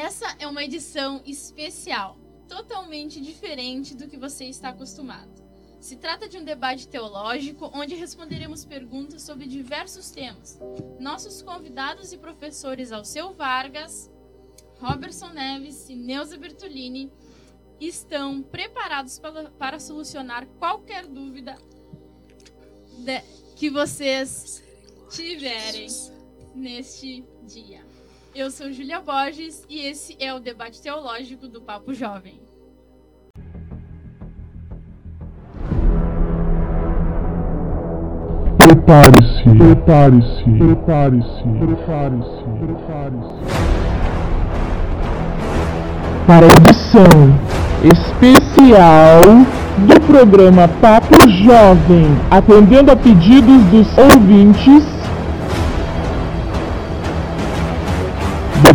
Essa é uma edição especial, totalmente diferente do que você está acostumado. Se trata de um debate teológico onde responderemos perguntas sobre diversos temas. Nossos convidados e professores Alceu Vargas, Robertson Neves e Neuza Bertolini estão preparados para, para solucionar qualquer dúvida que vocês tiverem neste dia. Eu sou Júlia Borges e esse é o debate teológico do Papo Jovem. Prepare-se, prepare-se, prepare-se, prepare-se, prepare-se. Para a edição especial do programa Papo Jovem, atendendo a pedidos dos ouvintes.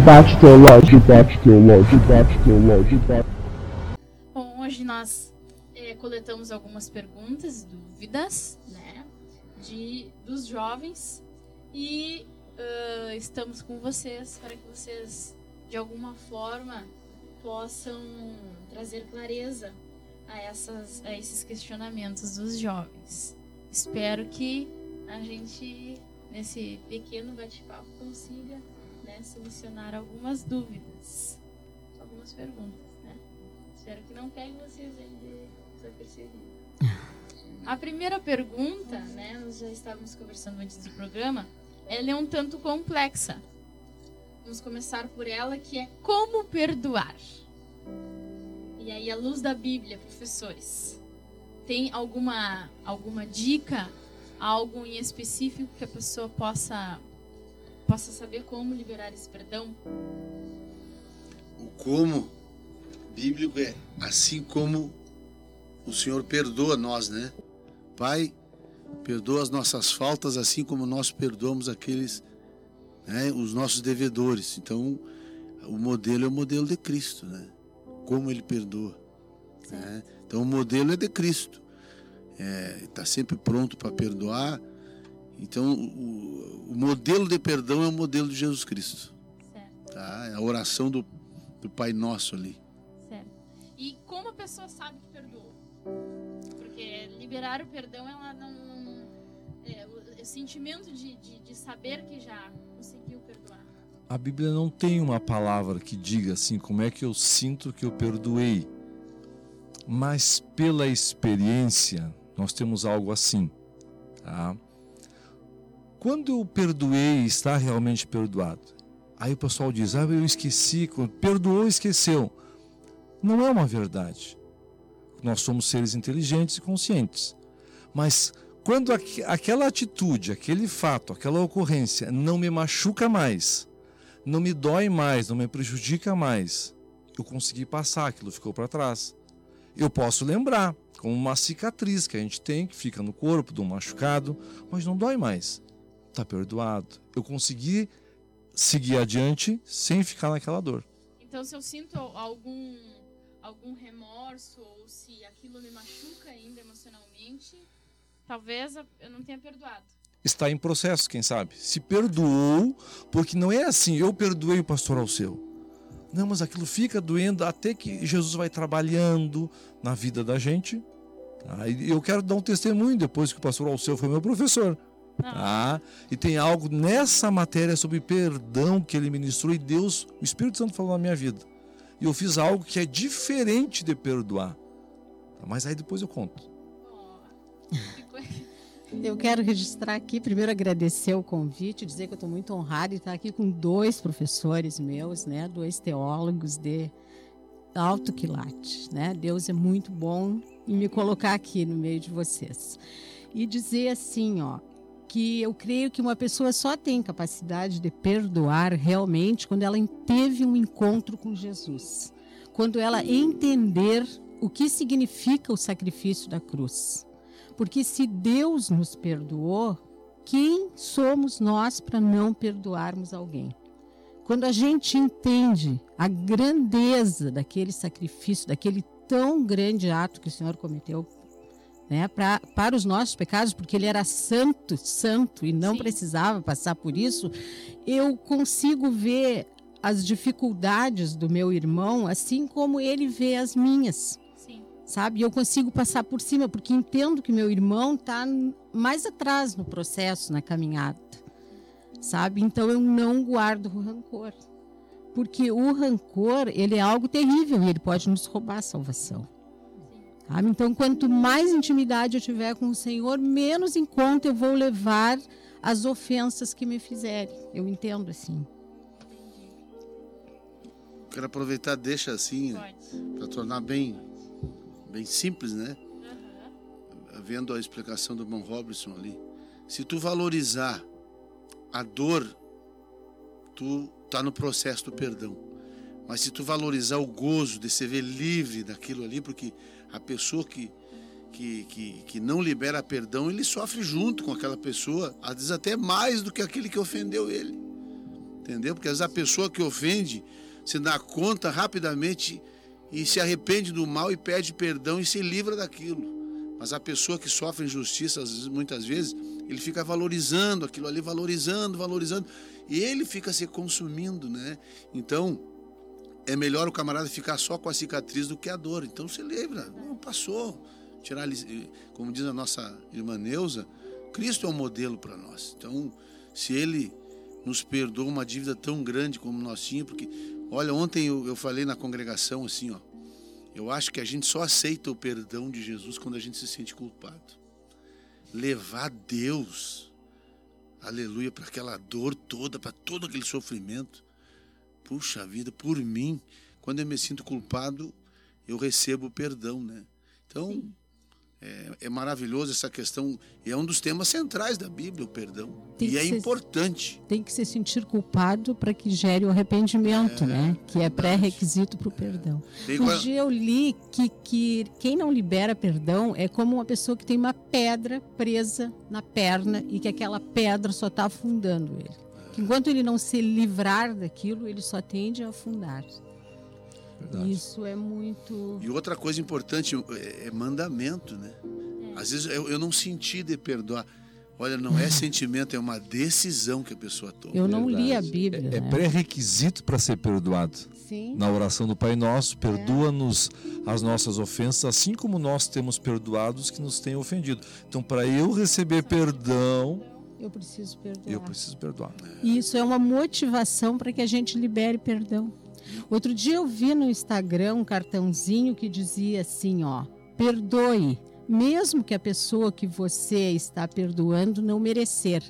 Debate teológico, debate teológico, debate teológico. Bom, hoje nós eh, coletamos algumas perguntas e dúvidas, né, de dos jovens e ah, estamos com vocês para que vocês de alguma forma possam trazer clareza a, essas, a esses questionamentos dos jovens. Espero que a gente, nesse pequeno bate-papo, consiga né, solucionar algumas dúvidas, algumas perguntas. Né? Espero que não pegue vocês desapercebido. A primeira pergunta, né, nós já estávamos conversando antes do programa, ela é um tanto complexa. Vamos começar por ela, que é como perdoar. E aí, à luz da Bíblia, professores, tem alguma, alguma dica, algo em específico que a pessoa possa, possa saber como liberar esse perdão? O como bíblico é assim como o Senhor perdoa nós, né? Pai, perdoa as nossas faltas assim como nós perdoamos aqueles, né, os nossos devedores. Então, o modelo é o modelo de Cristo, né? Como ele perdoa. Né? Então, o modelo é de Cristo. Está sempre pronto para perdoar. Então, o, o modelo de perdão é o modelo de Jesus Cristo. Certo, Tá? É a oração do, do Pai Nosso ali. certo. E como a pessoa sabe que perdoou? Porque liberar o perdão, ela não. não- é, o, o sentimento de, de, de saber que já conseguiu perdoar. A Bíblia não tem uma palavra que diga assim como é que eu sinto que eu perdoei. Mas pela experiência, nós temos algo assim. Tá? Quando eu perdoei, está realmente perdoado. Aí o pessoal diz: Ah, eu esqueci. Perdoou, esqueceu. Não é uma verdade. Nós somos seres inteligentes e conscientes. Mas quando aqu- aquela atitude, aquele fato, aquela ocorrência não me machuca mais, não me dói mais, não me prejudica mais. Eu consegui passar, aquilo ficou para trás. Eu posso lembrar, como uma cicatriz que a gente tem, que fica no corpo, um machucado, mas não dói mais. Está perdoado. Eu consegui seguir adiante sem ficar naquela dor. Então, se eu sinto algum, algum remorso ou se aquilo me machuca ainda emocionalmente, talvez eu não tenha perdoado. Está em processo, quem sabe? Se perdoou, porque não é assim, eu perdoei o pastor Alceu. Não, mas aquilo fica doendo até que Jesus vai trabalhando na vida da gente. tá? Eu quero dar um testemunho depois que o pastor Alceu foi meu professor. Tá? E tem algo nessa matéria sobre perdão que ele ministrou e Deus, o Espírito Santo falou na minha vida. E eu fiz algo que é diferente de perdoar. Tá? Mas aí depois eu conto. Eu quero registrar aqui, primeiro agradecer o convite, dizer que eu estou muito honrada de estar aqui com dois professores meus, né, dois teólogos de alto quilate, né? Deus é muito bom em me colocar aqui no meio de vocês. E dizer assim, ó, que eu creio que uma pessoa só tem capacidade de perdoar realmente quando ela teve um encontro com Jesus. Quando ela entender o que significa o sacrifício da cruz. Porque se Deus nos perdoou, quem somos nós para não perdoarmos alguém? Quando a gente entende a grandeza daquele sacrifício, daquele tão grande ato que o Senhor cometeu né, pra, para os nossos pecados, porque ele era santo, santo e não Sim. precisava passar por isso, eu consigo ver as dificuldades do meu irmão assim como ele vê as minhas Sim. sabe? Eu consigo passar por cima, porque entendo que meu irmão está mais atrás no processo, na caminhada, sabe? Então eu não guardo o rancor, porque o rancor ele é algo terrível e ele pode nos roubar a salvação. Sabe? Então, quanto mais intimidade eu tiver com o Senhor, menos em conta eu vou levar as ofensas que me fizerem. Eu entendo assim. Quero aproveitar, deixa assim, para tornar bem, bem simples, né? Aham. Vendo a explicação do irmão Robinson ali. Se tu valorizar a dor, tu tá no processo do perdão. Mas se tu valorizar o gozo de se ver livre daquilo ali, porque a pessoa que, que, que, que não libera perdão, ele sofre junto com aquela pessoa, às vezes até mais do que aquele que ofendeu ele. Entendeu? Porque às vezes a pessoa que ofende se dá conta rapidamente e se arrepende do mal e pede perdão e se livra daquilo. Mas a pessoa que sofre injustiça, muitas vezes, ele fica valorizando aquilo ali, valorizando, valorizando, e ele fica se consumindo, né? Então, é melhor o camarada ficar só com a cicatriz do que a dor. Então, se lembra, não passou. Tirar, como diz a nossa irmã Neuza, Cristo é um modelo para nós. Então, se ele nos perdoa uma dívida tão grande como nós tínhamos, porque, olha, ontem eu, eu falei na congregação assim, ó, eu acho que a gente só aceita o perdão de Jesus quando a gente se sente culpado. Levar Deus, aleluia, para aquela dor toda, para todo aquele sofrimento. Puxa vida, por mim, quando eu me sinto culpado, eu recebo perdão, né? Então, é, é maravilhoso essa questão, e é um dos temas centrais da Bíblia, o perdão. Tem e é importante. Tem que se sentir culpado para que gere o arrependimento, É, né? Que é pré-requisito para o perdão. Tem Um igual- dia eu li que, que quem não libera perdão é como uma pessoa que tem uma pedra presa na perna e que aquela pedra só está afundando ele. Que enquanto ele não se livrar daquilo, ele só tende a afundar. Verdade. Isso é muito. E outra coisa importante é, é mandamento, né? Às vezes eu, eu não senti de perdoar. Olha, não é sentimento, é uma decisão que a pessoa toma. Eu não li a Verdade. Bíblia. É, é né? pré-requisito para ser perdoado. Sim. Na oração do Pai Nosso, perdoa-nos as nossas ofensas, assim como nós temos perdoado os que nos têm ofendido. Então, para eu receber perdão, Eu preciso perdoar. eu preciso perdoar. E isso é uma motivação para que a gente libere perdão. Outro dia eu vi no Instagram um cartãozinho que dizia assim, ó, perdoe, mesmo que a pessoa que você está perdoando não merecer,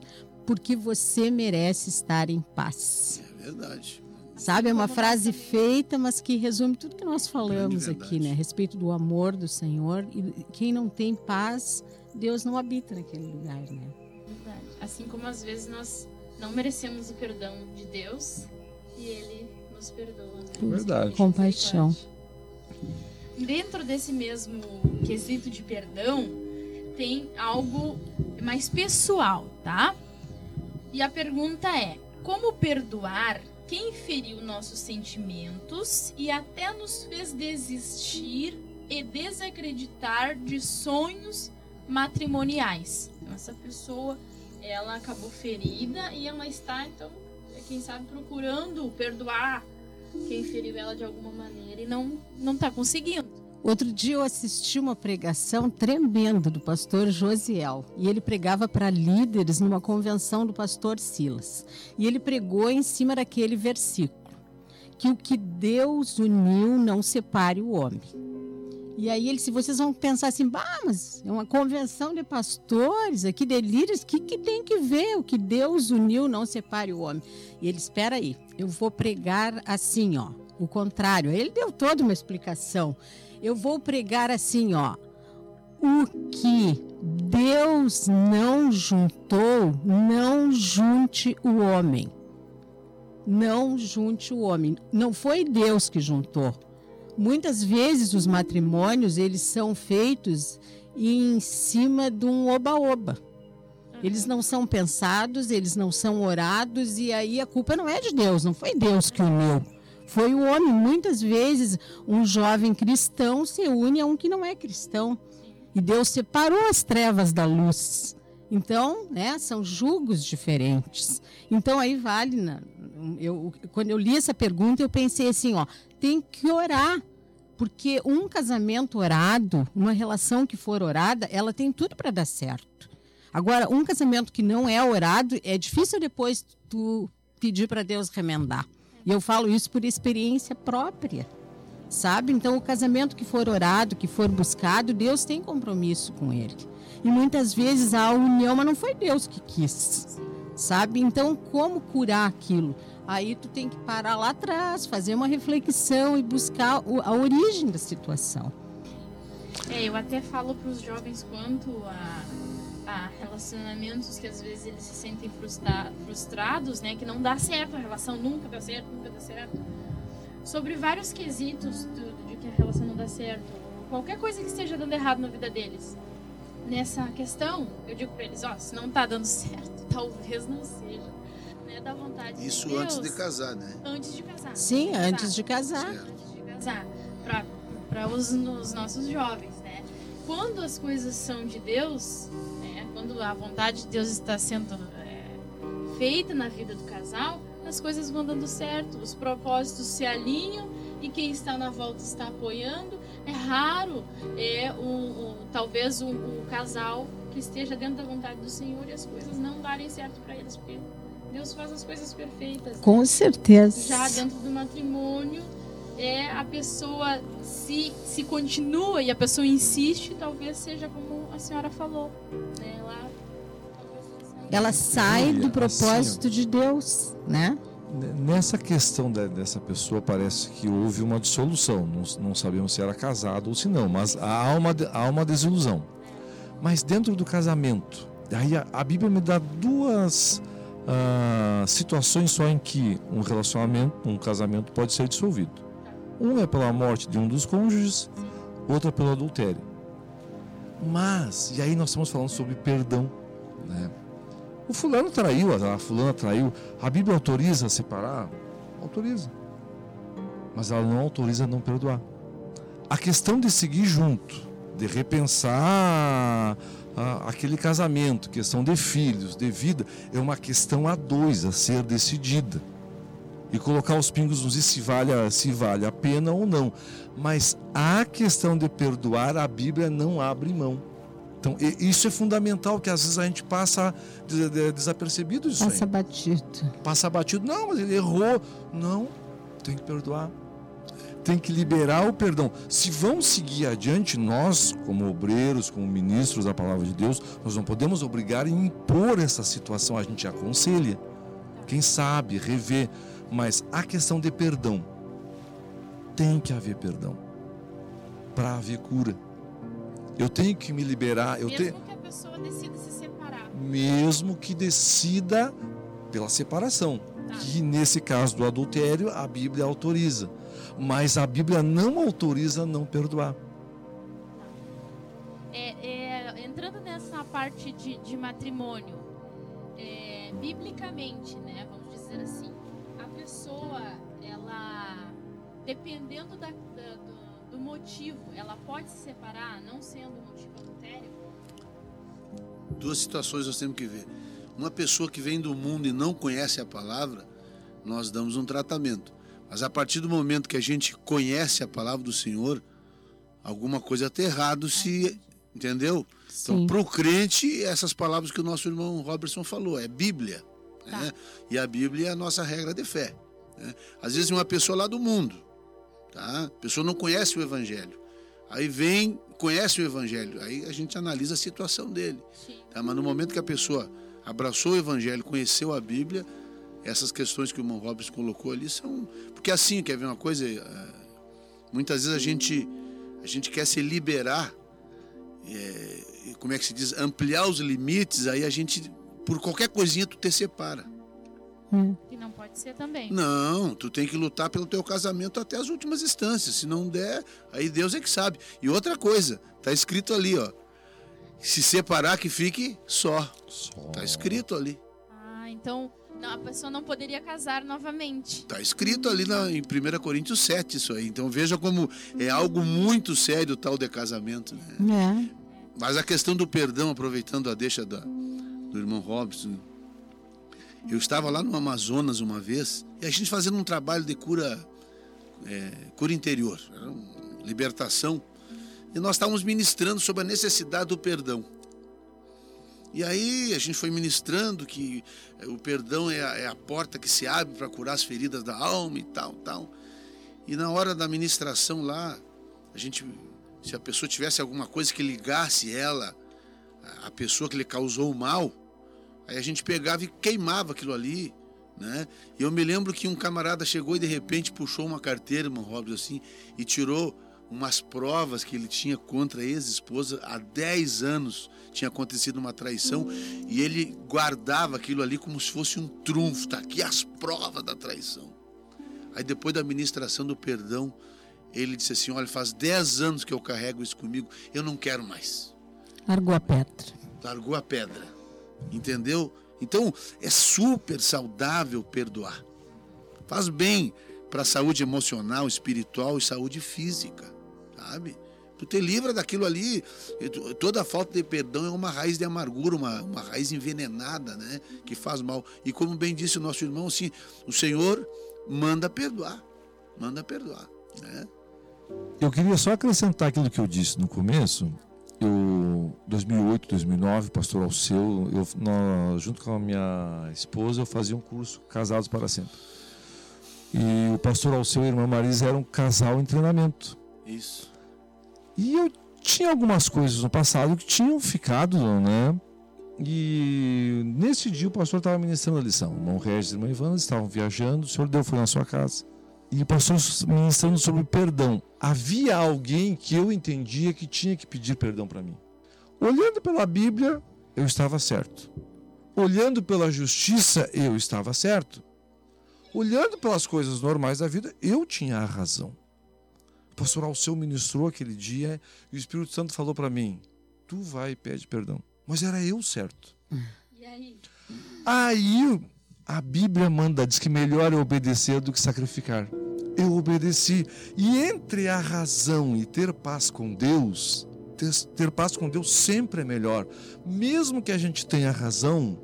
porque você merece estar em paz. É verdade. Sabe, é uma frase feita, mas que resume tudo que nós falamos aqui, né? A respeito do amor do Senhor. E quem não tem paz, Deus não habita naquele lugar, né? Assim como às vezes nós não merecemos o perdão de Deus e Ele nos perdoa. Né? Verdade. Compaixão. Dentro desse mesmo quesito de perdão, tem algo mais pessoal, tá? E a pergunta é: como perdoar quem feriu nossos sentimentos e até nos fez desistir e desacreditar de sonhos matrimoniais? Então, essa pessoa, ela acabou ferida e ela está, então, quem sabe, procurando perdoar quem feriu ela de alguma maneira e não não está conseguindo. Outro dia eu assisti uma pregação tremenda do pastor Josiel. E ele pregava para líderes numa convenção do pastor Silas. E ele pregou em cima daquele versículo: que o que Deus uniu não separe o homem. E aí ele, se vocês vão pensar assim, bah, mas é uma convenção de pastores aqui de líderes, o que, que tem que ver? O que Deus uniu não separe o homem. E ele, espera aí, eu vou pregar assim, ó, o contrário. Ele deu toda uma explicação. Eu vou pregar assim, ó. O que Deus não juntou, não junte o homem. Não junte o homem. Não foi Deus que juntou. Muitas vezes os matrimônios, eles são feitos em cima de um oba-oba. Eles não são pensados, eles não são orados e aí a culpa não é de Deus, não foi Deus que uniu. Foi o homem. Muitas vezes um jovem cristão se une a um que não é cristão. E Deus separou as trevas da luz. Então, né, são julgos diferentes. Então aí vale, na- eu, quando eu li essa pergunta, eu pensei assim, ó, tem que orar. Porque um casamento orado, uma relação que for orada, ela tem tudo para dar certo. Agora, um casamento que não é orado, é difícil depois tu pedir para Deus remendar. E eu falo isso por experiência própria. Sabe? Então, o casamento que for orado, que for buscado, Deus tem compromisso com ele. E muitas vezes a união, mas não foi Deus que quis. Sabe? Então, como curar aquilo? Aí tu tem que parar lá atrás, fazer uma reflexão e buscar a origem da situação. É, eu até falo para os jovens quanto a, a relacionamentos que às vezes eles se sentem frustra- frustrados, né? Que não dá certo, a relação nunca dá certo, nunca dá certo. Sobre vários quesitos do- de que a relação não dá certo. Qualquer coisa que esteja dando errado na vida deles. Nessa questão, eu digo para eles, ó, se não tá dando certo, talvez não seja. Né, da vontade Isso de Deus. antes de casar, né? Antes de casar. Sim, antes de casar. Certo. antes de casar, para os, os nossos jovens, né? Quando as coisas são de Deus, né? Quando a vontade de Deus está sendo é, feita na vida do casal, as coisas vão dando certo, os propósitos se alinham e quem está na volta está apoiando. É raro, é o, o- talvez o, o casal que esteja dentro da vontade do Senhor e as coisas não darem certo para eles, porque Deus faz as coisas perfeitas. Com certeza. Já dentro do matrimônio, é a pessoa se, se continua e a pessoa insiste, talvez seja como a senhora falou. Né? Ela, Ela sai do propósito de Deus, né? Nessa questão de- dessa pessoa, parece que houve uma dissolução. Não, não sabemos se era casado ou se não, mas há uma, há uma desilusão. Mas dentro do casamento, aí a, a Bíblia me dá duas ah, situações só em que um relacionamento, um casamento pode ser dissolvido. Um é pela morte de um dos cônjuges, outra pelo adultério. Mas, e aí nós estamos falando sobre perdão, né? O fulano traiu, a fulana traiu. A Bíblia autoriza a separar? Autoriza. Mas ela não autoriza a não perdoar. A questão de seguir junto, de repensar ah, aquele casamento, questão de filhos, de vida, é uma questão a dois, a ser decidida. E colocar os pingos nos is se vale, a- se vale a pena ou não. Mas a questão de perdoar, a Bíblia não abre mão. Então, isso é fundamental, que às vezes a gente passa des- de- desapercebido isso Passa aí. batido. Passa batido. Não, mas ele errou. Não, tem que perdoar. Tem que liberar o perdão. Se vamos seguir adiante, nós, como obreiros, como ministros da palavra de Deus, nós não podemos obrigar e impor essa situação. A gente aconselha. Quem sabe, rever. Mas a questão de perdão. Tem que haver perdão. Para haver cura. Eu tenho que me liberar. Eu mesmo tenho que a pessoa decida se separar. mesmo que decida pela separação, Tá. que nesse caso do adultério a Bíblia autoriza, mas a Bíblia não autoriza não perdoar. É, é, entrando nessa parte de, de matrimônio, é, biblicamente, né, vamos dizer assim, a pessoa, ela, dependendo da- da- do, do motivo, ela pode se separar, não sendo motivo adultério? Duas situações nós temos que ver. Uma pessoa que vem do mundo e não conhece a palavra, nós damos um tratamento. Mas a partir do momento que a gente conhece a palavra do Senhor, alguma coisa está errado se. Entendeu? Então, Sim. para o crente, essas palavras que o nosso irmão Robertson falou, é Bíblia. Tá. né? E a Bíblia é a nossa regra de fé. né? Às vezes, uma pessoa lá do mundo, tá? a pessoa não conhece o Evangelho. Aí vem, conhece o Evangelho, aí a gente analisa a situação dele. Tá? Mas no momento que a pessoa abraçou o Evangelho, conheceu a Bíblia, essas questões que o irmão Roberts colocou ali são. Porque assim, quer ver uma coisa? Eh, Muitas vezes a gente, a gente quer se liberar, e como é que se diz? Ampliar os limites, aí a gente, por qualquer coisinha, tu te separa. E não pode ser também. Não, tu tem que lutar pelo teu casamento até as últimas instâncias. Se não der, aí Deus é que sabe. E outra coisa, tá escrito ali, ó. Se separar que fique só. Tá escrito ali. Ah, então não, a pessoa não poderia casar novamente. Tá escrito ali na, em 1 Coríntios 7 isso aí. Então veja como é algo muito sério o tal de casamento. Né? É. Mas a questão do perdão, aproveitando a deixa da, do irmão Robson. Eu estava lá no Amazonas uma vez e a gente fazendo um trabalho de cura, é, cura interior, libertação, e nós estávamos ministrando sobre a necessidade do perdão. E aí a gente foi ministrando que é, o perdão é a, é a porta que se abre para curar as feridas da alma e tal, tal. E na hora da ministração lá, a gente, se a pessoa tivesse alguma coisa que ligasse ela, a pessoa que lhe causou o mal, aí a gente pegava e queimava aquilo ali, né? E eu me lembro que um camarada chegou e de repente puxou uma carteira, irmão Robson, assim, e tirou umas provas que ele tinha contra a ex-esposa há 10 anos tinha acontecido uma traição e ele guardava aquilo ali como se fosse um trunfo, tá aqui as provas da traição. Aí depois da ministração do perdão, ele disse assim: Olha, faz 10 anos que eu carrego isso comigo, eu não quero mais. Largou a pedra. Largou a pedra. Entendeu? Então é super saudável perdoar. Faz bem para a saúde emocional, espiritual e saúde física, sabe? Tu te livra daquilo ali. Toda falta de perdão é uma raiz de amargura, uma, uma raiz envenenada, né? Que faz mal. E como bem disse o nosso irmão, assim, o Senhor manda perdoar. Manda perdoar, né? Eu queria só acrescentar aquilo que eu disse no começo. Eu, 2008, 2009, pastor Alceu, eu, nós, junto com a minha esposa, eu fazia um curso Casados para Sempre. E o pastor Alceu e a irmã Marisa eram um casal em treinamento. Isso. E eu tinha algumas coisas no passado que tinham ficado, né? E nesse dia o pastor estava ministrando a lição. O irmão Regis e irmã Ivana estavam viajando, o senhor deu foi na sua casa. E o pastor ministrando sobre perdão. Havia alguém que eu entendia que tinha que pedir perdão para mim. Olhando pela Bíblia, eu estava certo. Olhando pela justiça, eu estava certo. Olhando pelas coisas normais da vida, eu tinha a razão. Pastor Alceu ministrou aquele dia e o Espírito Santo falou para mim: Tu vai e pede perdão. Mas era eu certo. E aí? Aí a Bíblia manda, diz que melhor é obedecer do que sacrificar. Eu obedeci. E entre a razão e ter paz com Deus, ter, ter paz com Deus sempre é melhor. Mesmo que a gente tenha razão,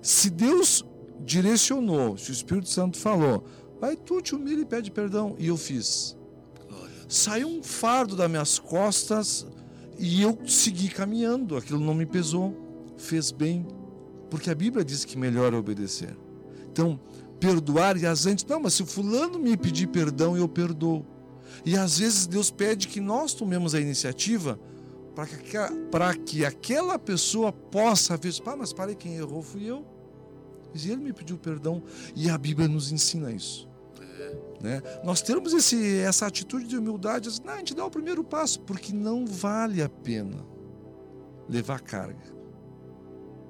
se Deus direcionou, se o Espírito Santo falou, vai tu te humilha e pede perdão. E eu fiz saiu um fardo das minhas costas e eu segui caminhando. Aquilo não me pesou, fez bem, porque a Bíblia diz que melhor é obedecer. Então, perdoar e às vezes, não, mas se o fulano me pedir perdão, eu perdoo. E às vezes Deus pede que nós tomemos a iniciativa para que, que aquela pessoa possa ver, ah, mas para quem errou fui eu. E ele me pediu perdão e a Bíblia nos ensina isso. Né? Nós temos esse, essa atitude de humildade, não, a gente dá o primeiro passo, porque não vale a pena levar carga.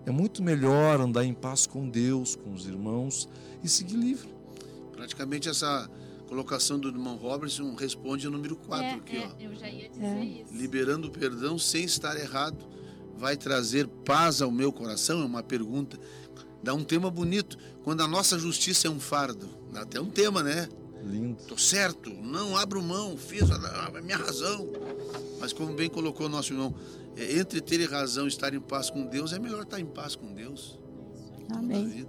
É muito melhor andar em paz com Deus, com os irmãos e seguir livre. Praticamente essa colocação do irmão Robertson responde ao número 4 é, aqui, é, ó. Eu já ia dizer é. isso. Liberando o perdão sem estar errado vai trazer paz ao meu coração? É uma pergunta. Dá um tema bonito. Quando a nossa justiça é um fardo. Dá até um tema, né? Lindo. Tô certo, não abro mão, fiz a, a minha razão. Mas como bem colocou nosso irmão, é, entre ter razão e estar em paz com Deus, é melhor estar em paz com Deus. Amém.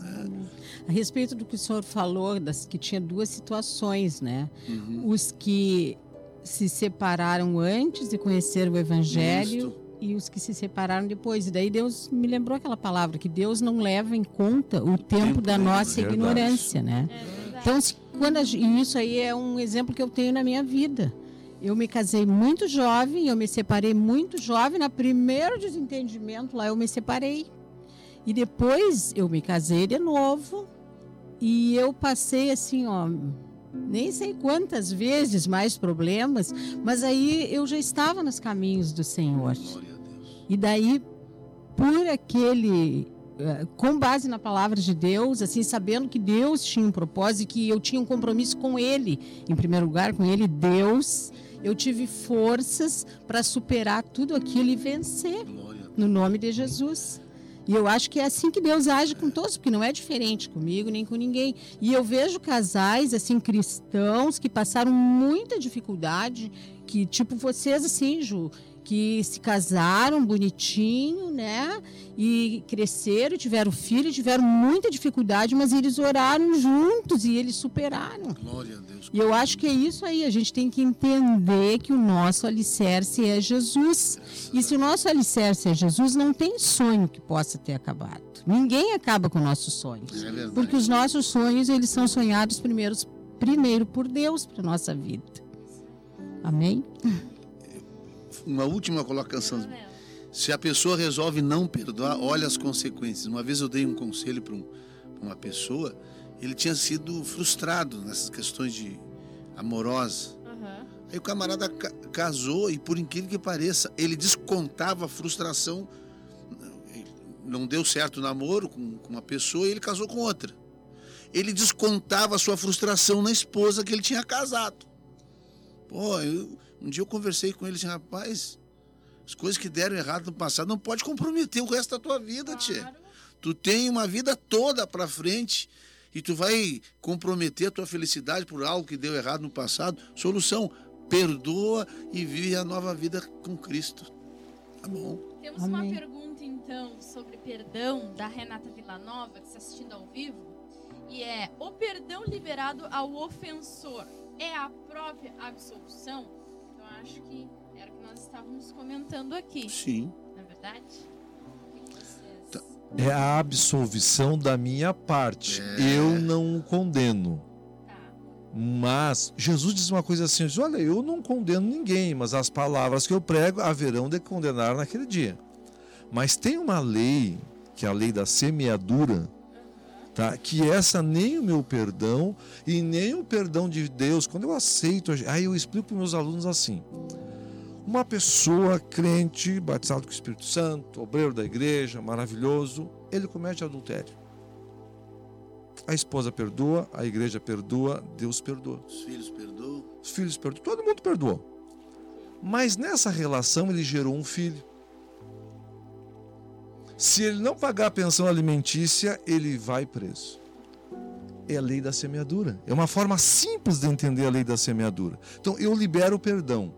Amém. A respeito do que o senhor falou, das, que tinha duas situações, né? Uhum. Os que se separaram antes de conhecer o Evangelho Isto. e os que se separaram depois. E daí Deus me lembrou aquela palavra, que Deus não leva em conta o, o tempo, tempo, da nossa ignorância, né? É então, se quando e isso aí é um exemplo que eu tenho na minha vida. Eu me casei muito jovem, eu me separei muito jovem. Na primeiro desentendimento lá eu me separei. E depois eu me casei de novo. E eu passei assim, ó, nem sei quantas vezes mais problemas, mas aí eu já estava nos caminhos do Senhor. E daí, por aquele com base na palavra de Deus, assim, sabendo que Deus tinha um propósito e que eu tinha um compromisso com Ele, em primeiro lugar, com Ele, Deus, eu tive forças para superar tudo aquilo e vencer, no nome de Jesus. E eu acho que é assim que Deus age com todos, porque não é diferente comigo nem com ninguém. E eu vejo casais, assim, cristãos que passaram muita dificuldade, que, tipo vocês, assim, Ju, que se casaram bonitinho, né? E cresceram, tiveram filho, tiveram muita dificuldade, mas eles oraram juntos e eles superaram. Glória a Deus. E eu acho que é isso aí, a gente tem que entender que o nosso alicerce é Jesus. E se o nosso alicerce é Jesus, não tem sonho que possa ter acabado. Ninguém acaba com nossos sonhos. É. Porque os nossos sonhos, eles são sonhados primeiros, primeiro por Deus para nossa vida. Amém? Uma última colocação. Se a pessoa resolve não perdoar, olha as consequências. Uma vez eu dei um conselho para um, uma pessoa, ele tinha sido frustrado nessas questões de amorosa. Aham. Aí o camarada ca- casou e, por incrível que pareça, ele descontava a frustração. Não deu certo o namoro com, com uma pessoa e ele casou com outra. Ele descontava a sua frustração na esposa que ele tinha casado. Pô, eu- um dia eu conversei com ele e disse, rapaz, as coisas que deram errado no passado não pode comprometer o resto da tua vida, tia. Claro. Tu tem uma vida toda para frente e tu vai comprometer a tua felicidade por algo que deu errado no passado. Solução: perdoa e vive a nova vida com Cristo. Tá bom? Temos Amém. uma pergunta, então, sobre perdão da Renata Villanova, que está assistindo ao vivo. E é: o perdão liberado ao ofensor é a própria absolução? Acho que era o que nós estávamos comentando aqui, Sim. não é verdade? O que vocês- Tá. É a absolvição da minha parte. É. Eu não o condeno. Tá. Mas Jesus diz uma coisa assim: diz, olha, eu não condeno ninguém, mas as palavras que eu prego haverão de condenar naquele dia. Mas tem uma lei, que é a lei da semeadura, tá? que essa nem o meu perdão e nem o perdão de Deus, quando eu aceito, aí eu explico para meus alunos assim. Uma pessoa crente, batizado com o Espírito Santo, obreiro da igreja, maravilhoso, ele comete adultério. A esposa perdoa, a igreja perdoa, Deus perdoa. Os filhos perdoam. Os filhos perdoam, todo mundo perdoou. Mas nessa relação ele gerou um filho. Se ele não pagar a pensão alimentícia, ele vai preso. É a lei da semeadura. É uma forma simples de entender a lei da semeadura. Então eu libero o perdão.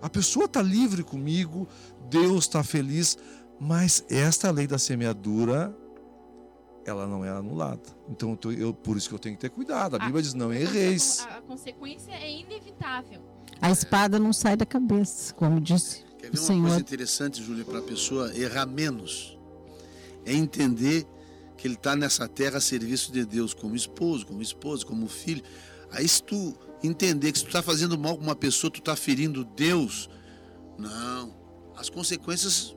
A pessoa está livre comigo, Deus está feliz, mas esta lei da semeadura, ela não é anulada. Então eu eu, por isso que eu tenho que ter cuidado. A Ah, Bíblia diz: não erreis. A, a consequência é inevitável. A espada não sai da cabeça, como disse Quer o ver uma Senhor. coisa interessante, Júlia, para a pessoa errar menos? É entender que ele está nessa terra a serviço de Deus, como esposo, como esposa, como filho. Aí se tu entender que se tu está fazendo mal com uma pessoa, tu está ferindo Deus, não. As consequências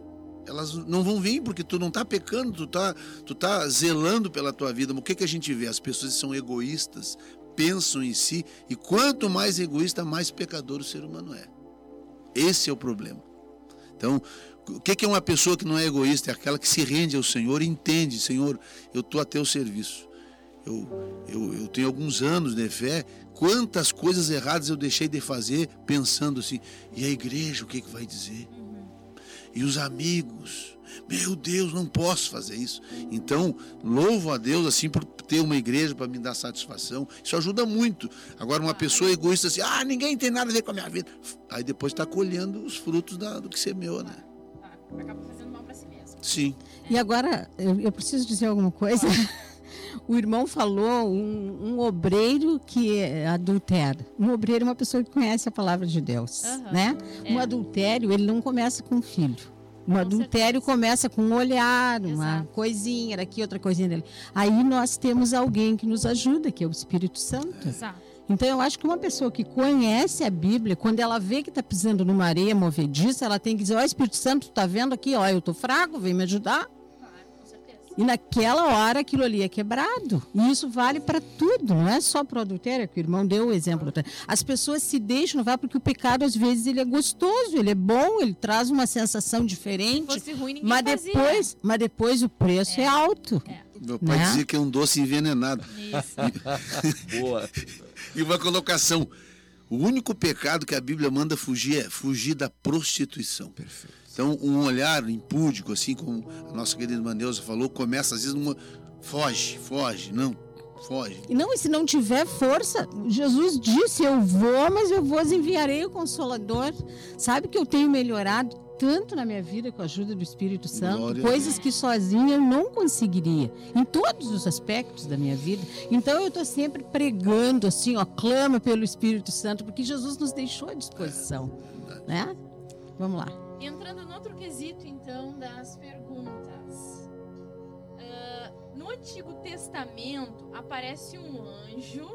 elas não vão vir porque tu não está pecando, tu está tu tá zelando pela tua vida. Mas o que, que a gente vê? As pessoas são egoístas, pensam em si, e quanto mais egoísta, mais pecador o ser humano é. Esse é o problema. Então, o que é uma pessoa que não é egoísta? É aquela que se rende ao Senhor e entende, Senhor, eu estou a teu serviço. Eu, eu, eu tenho alguns anos de fé, quantas coisas erradas eu deixei de fazer pensando assim, e a igreja, o que, que vai dizer? E os amigos, meu Deus, não posso fazer isso. Então, louvo a Deus assim por ter uma igreja para me dar satisfação. Isso ajuda muito. Agora, uma pessoa egoísta assim, ah, ninguém tem nada a ver com a minha vida. Aí depois está colhendo os frutos da- do que semeou, né? Acaba fazendo mal para si mesmo. Sim. E agora, eu, eu preciso dizer alguma coisa. O irmão falou um, um obreiro que é adultera. Um obreiro é uma pessoa que conhece a palavra de Deus, Aham. né? É. Um adultério, ele não começa com um filho. Um Com adultério certeza. começa com um olhar, uma Exato. coisinha daqui, outra coisinha dali. Aí nós temos alguém que nos ajuda, que é o Espírito Santo. Exato. Então eu acho que uma pessoa que conhece a Bíblia, quando ela vê que está pisando numa areia movediça, ela tem que dizer, ó Espírito Santo, tu tá vendo aqui, ó, eu tô fraco, vem me ajudar. Claro, com certeza. E naquela hora aquilo ali é quebrado. E isso vale para tudo, não é só para o adultério, que o irmão deu o exemplo. As pessoas se deixam levar porque o pecado às vezes ele é gostoso, ele é bom, ele traz uma sensação Se diferente. fosse ruim, ninguém Mas fazia. depois, mas depois o preço é, alto. Meu pai Né? dizia que é um doce envenenado. Isso. Boa. E uma colocação. O único pecado que a Bíblia manda fugir é fugir da prostituição. Perfeito. Então, um olhar impúdico, assim como a nossa querida Maneusa falou, começa às vezes numa. Foge, foge, não, foge. E não, e se não tiver força, Jesus disse: Eu vou, mas eu vos enviarei o Consolador. Sabe que eu tenho melhorado tanto na minha vida com a ajuda do Espírito Santo, Glória coisas que sozinha eu não conseguiria, em todos os aspectos da minha vida. Então eu estou sempre pregando assim, ó, clama pelo Espírito Santo, porque Jesus nos deixou à disposição, né? Vamos lá. Entrando no outro quesito, então, das perguntas. Ah, no Antigo Testamento aparece um anjo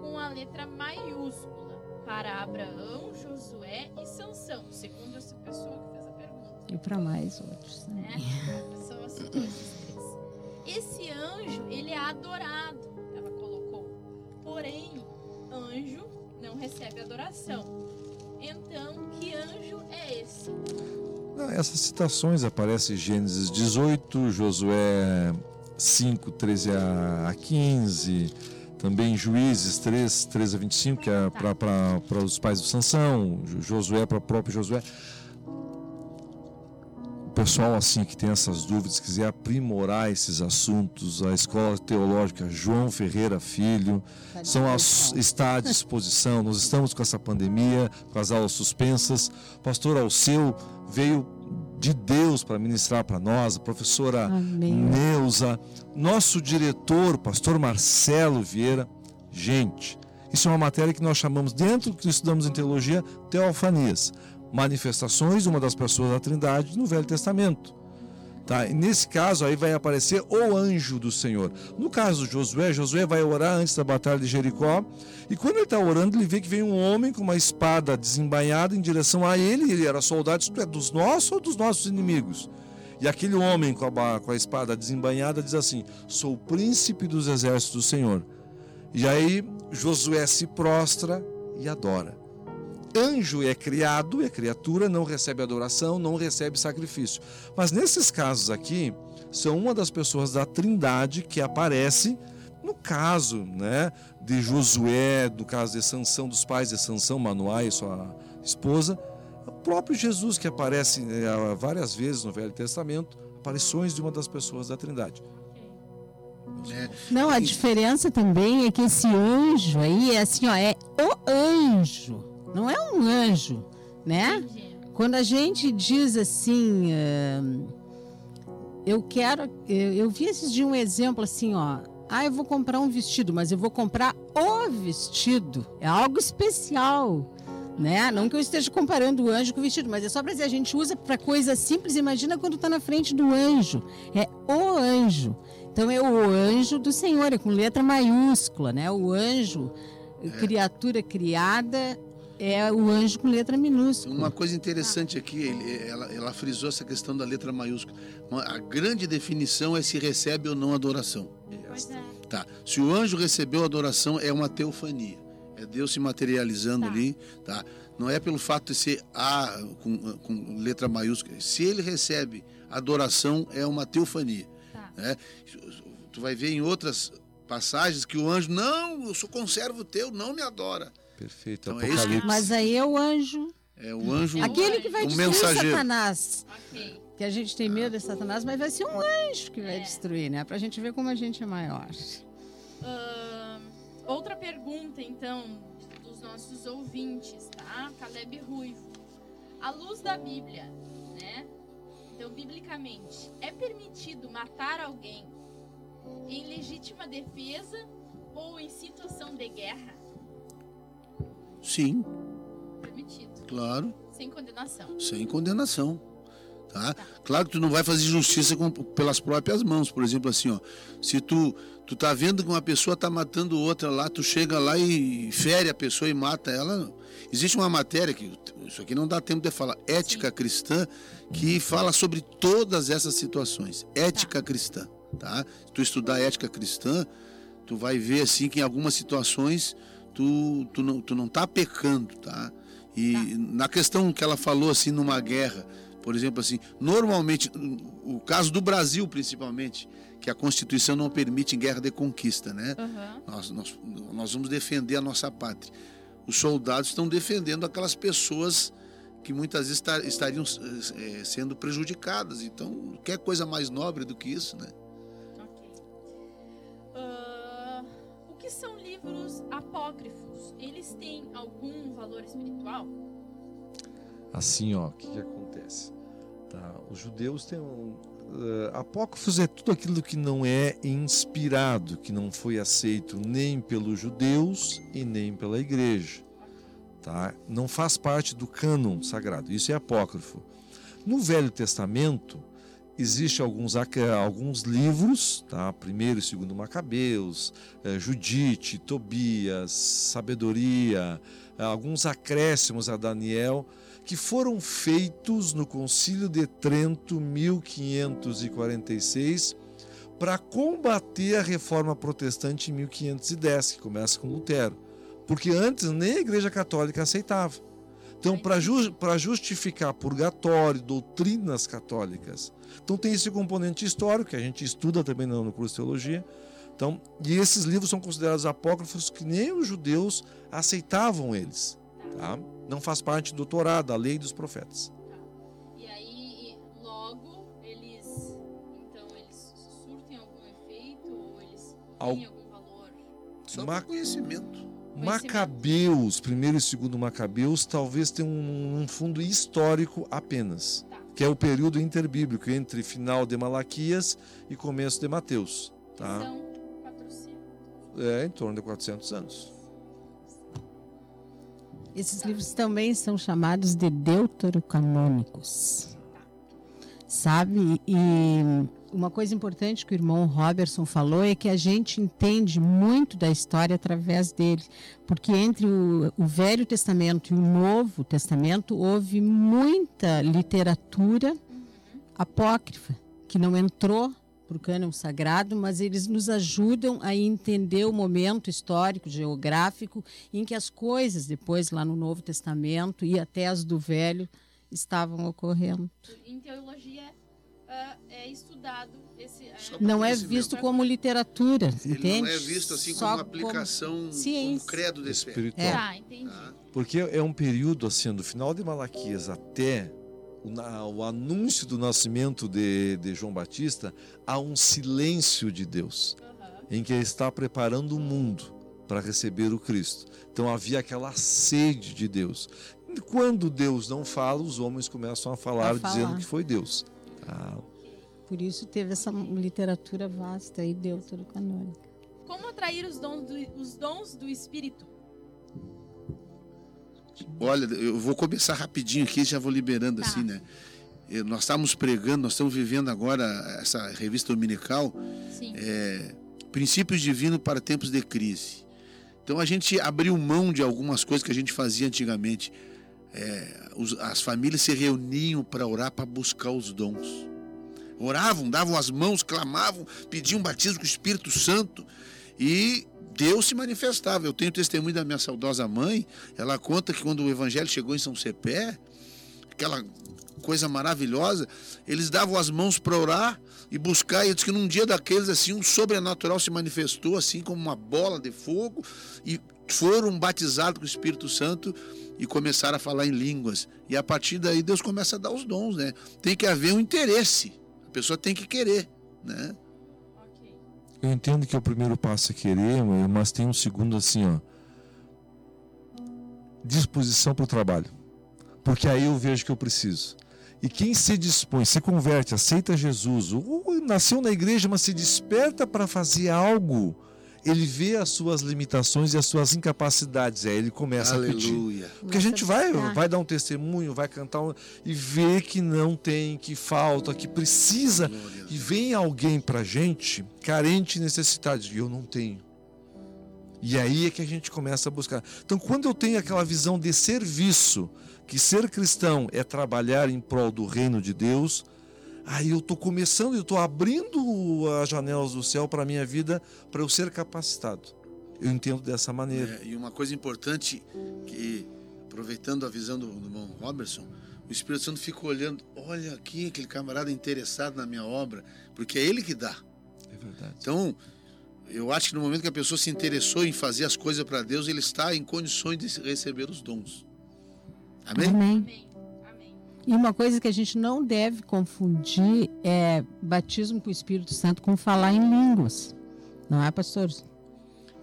com a letra maiúscula para Abraão, Josué e Sansão, segundo essa pessoa que fez a pergunta. E para mais outros. Né? né? São esses três. Esse anjo, ele é adorado, ela colocou. Porém, anjo não recebe adoração. Então, que anjo é esse? Não, essas citações aparecem em Gênesis 18, Josué 5, 13 a 15, também Juízes 3, 13 a 25, que é para os pais de Sansão, Jo- Josué para o próprio Josué. O pessoal assim que tem essas dúvidas, quiser aprimorar esses assuntos, a Escola Teológica João Ferreira Filho, Tá são as, está à disposição. Nós estamos com essa pandemia, com as aulas suspensas. Pastor Alceu veio de Deus para ministrar para nós, a professora Amém. Neuza, nosso diretor, pastor Marcelo Vieira. Gente, isso é uma matéria que nós chamamos, dentro do que estudamos em teologia, teofanias. Manifestações de uma das pessoas da Trindade no Velho Testamento. Tá? Nesse caso aí vai aparecer o anjo do Senhor. No caso de Josué, Josué vai orar antes da batalha de Jericó. E quando ele está orando, ele vê que vem um homem com uma espada desembainhada em direção a ele. Ele era soldado, é, dos nossos ou dos nossos inimigos? E aquele homem com a, com a espada desembainhada diz assim: Sou o príncipe dos exércitos do Senhor. E aí Josué se prostra e adora. Anjo é criado, é criatura, não recebe adoração, não recebe sacrifício. Mas nesses casos aqui, são uma das pessoas da Trindade que aparece no caso, né, de Josué, no caso de Sansão, dos pais de Sansão, Manoá e sua esposa, o próprio Jesus que aparece eh, várias vezes no Velho Testamento, aparições de uma das pessoas da Trindade. né? Não, a diferença também é que esse anjo aí é assim, ó, é o anjo, não é um anjo, né? Entendi. Quando a gente diz assim, eh, eu quero, eu, eu vi esses dias um exemplo assim, ó, ah, eu vou comprar um vestido, mas eu vou comprar o vestido, é algo especial. Né? Não que eu esteja comparando o anjo com o vestido, mas é só para dizer, a gente usa para coisa simples. Imagina quando está na frente do anjo. É o anjo. Então é o anjo do Senhor, é com letra maiúscula, né? O anjo, criatura criada, é o anjo com letra minúscula. Uma coisa interessante aqui, ele- ela, ela frisou essa questão da letra maiúscula. A grande definição é se recebe ou não adoração. Pois é. Tá. Se o anjo recebeu adoração, é uma teofania. É Deus se materializando Tá. ali, tá? Não é pelo fato de ser A com, com letra maiúscula. Se ele recebe adoração, é uma teofania. Tá. Né? Tu vai ver em outras passagens que o anjo, não, eu sou conservo teu, não me adora. Perfeito. Então, é isso que- Apocalipse. Mas aí é o anjo, É o anjo. É o aquele que vai um destruir mensageiro. Satanás. Ok. Que a gente tem medo de Satanás, mas vai ser um anjo que vai É. destruir, né? Pra gente ver como a gente é maior. Ahn, outra pergunta, então, dos nossos ouvintes, tá? Caleb Ruivo. À luz da Bíblia, né? Então, biblicamente, é permitido matar alguém em legítima defesa ou em situação de guerra? Sim, Permitido. claro. Sem condenação. sem condenação. Tá? Claro que tu não vai fazer justiça com- pelas próprias mãos. Por exemplo, assim, ó, se tu tu tá vendo que uma pessoa tá matando outra lá, tu chega lá e fere a pessoa e mata ela. Existe uma matéria que isso aqui não dá tempo de falar, ética cristã, que fala sobre todas essas situações. Ética cristã, tá? Se tu estudar ética cristã, tu vai ver assim que em algumas situações tu, tu não tu não tá pecando, tá? E na questão que ela falou assim numa guerra, por exemplo assim, normalmente o caso do Brasil principalmente, que a Constituição não permite guerra de conquista, né? Aham. Nós, nós, nós vamos defender a nossa pátria. Os soldados estão defendendo aquelas pessoas que muitas vezes esta- estariam eh, sendo prejudicadas. Então, quer coisa mais nobre do que isso, né? Livros apócrifos? Eles têm algum valor espiritual? Assim, ó, o que, que acontece? Tá? Os judeus têm um, uh, apócrifos é tudo aquilo que não é inspirado, que não foi aceito nem pelos judeus e nem pela igreja. Tá? Não faz parte do cânon sagrado. Isso é apócrifo. No Velho Testamento existe alguns alguns livros, tá? Primeiro e Segundo Macabeus, eh, Judite, Tobias, Sabedoria, alguns acréscimos a Daniel que foram feitos no Concílio de Trento 1546 para combater a reforma protestante em 1510, que começa com Lutero. Porque antes nem a Igreja Católica aceitava. Então, para ju justificar purgatório, doutrinas católicas, então tem esse componente histórico que a gente estuda também no, curso de teologia. Então, e esses livros são considerados apócrifos que nem os judeus aceitavam eles. Tá? Não faz parte do Torá, da lei dos profetas. Tá. E aí, logo, eles, então, eles surtem algum efeito ou eles Al... têm algum valor? Só Ma- por conhecimento. Macabeus, primeiro e segundo Macabeus, talvez tenham um, um fundo histórico apenas, Tá. que é o período interbíblico entre final de Malaquias e começo de Mateus. Tá? São 400. É em torno de 400 anos. Esses livros também são chamados de deuterocanônicos. Sabe? E uma coisa importante que o irmão Robertson falou é que a gente entende muito da história através dele, porque entre o, o Velho Testamento e o Novo Testamento houve muita literatura apócrifa que não entrou para o cânon sagrado, mas eles nos ajudam a entender o momento histórico, geográfico, em que as coisas, depois lá no Novo Testamento e até as do Velho, estavam ocorrendo. Em teologia ah, é estudado esse. Só Não é visto como literatura, Ele entende? não é visto assim Só como aplicação, como, ciência. credo de fé. Espiritual. É. Tá, entendi. Tá? Porque é um período assim, do final de Malaquias até o, na- o anúncio do nascimento de, de João Batista, há um silêncio de Deus, Aham. em que ele está preparando o mundo para receber o Cristo. Então havia aquela sede de Deus. Quando Deus não fala, os homens começam a falar, A falar. dizendo que foi Deus. Ah, Por isso teve essa literatura vasta aí, deuterocanônica. Como atrair os dons do, os dons do Espírito? Olha, eu vou começar rapidinho aqui, já vou liberando Tá. assim, né? Eh, Nós estamos pregando, nós estamos vivendo agora essa revista dominical, Sim. é, Princípios Divinos para Tempos de Crise. Então a gente abriu mão de algumas coisas que a gente fazia antigamente. É, os- as famílias se reuniam para orar, para buscar os dons. Oravam, davam as mãos, clamavam, pediam batismo com o Espírito Santo e Deus se manifestava. Eu tenho testemunho da minha saudosa mãe, ela conta que quando o evangelho chegou em São Cepé, aquela coisa maravilhosa, eles davam as mãos para orar e buscar, e diz que num dia daqueles assim, um sobrenatural se manifestou assim como uma bola de fogo e foram batizados com o Espírito Santo e começaram a falar em línguas. E a partir daí Deus começa a dar os dons, né? Tem que haver um interesse. A pessoa tem que querer, né? Eu entendo que o primeiro passo é querer, mas tem um segundo assim, ó. Disposição para o trabalho. Porque aí eu vejo que eu preciso. E quem se dispõe, se converte, aceita Jesus, ou nasceu na igreja, mas se desperta para fazer algo, ele vê as suas limitações e as suas incapacidades. Aí ele começa a pedir. Aleluia. Porque a gente vai, vai dar um testemunho, vai cantar um, e vê que não tem, que falta, que precisa. E vem alguém pra gente carente e necessitado, e eu não tenho. E aí é que a gente começa a buscar. Então, quando eu tenho aquela visão de serviço, que ser cristão é trabalhar em prol do reino de Deus, aí eu estou começando, eu estou abrindo as janelas do céu para a minha vida, para eu ser capacitado. Eu entendo dessa maneira. É, e uma coisa importante que, aproveitando a visão do, do irmão Robertson, o Espírito Santo fica olhando, olha aqui aquele camarada interessado na minha obra, porque é ele que dá. É verdade. Então, eu acho que no momento que a pessoa se interessou em fazer as coisas para Deus, ele está em condições de receber os dons. Amém? Amém. E uma coisa que a gente não deve confundir é batismo com o Espírito Santo com falar em línguas. Não é, pastor?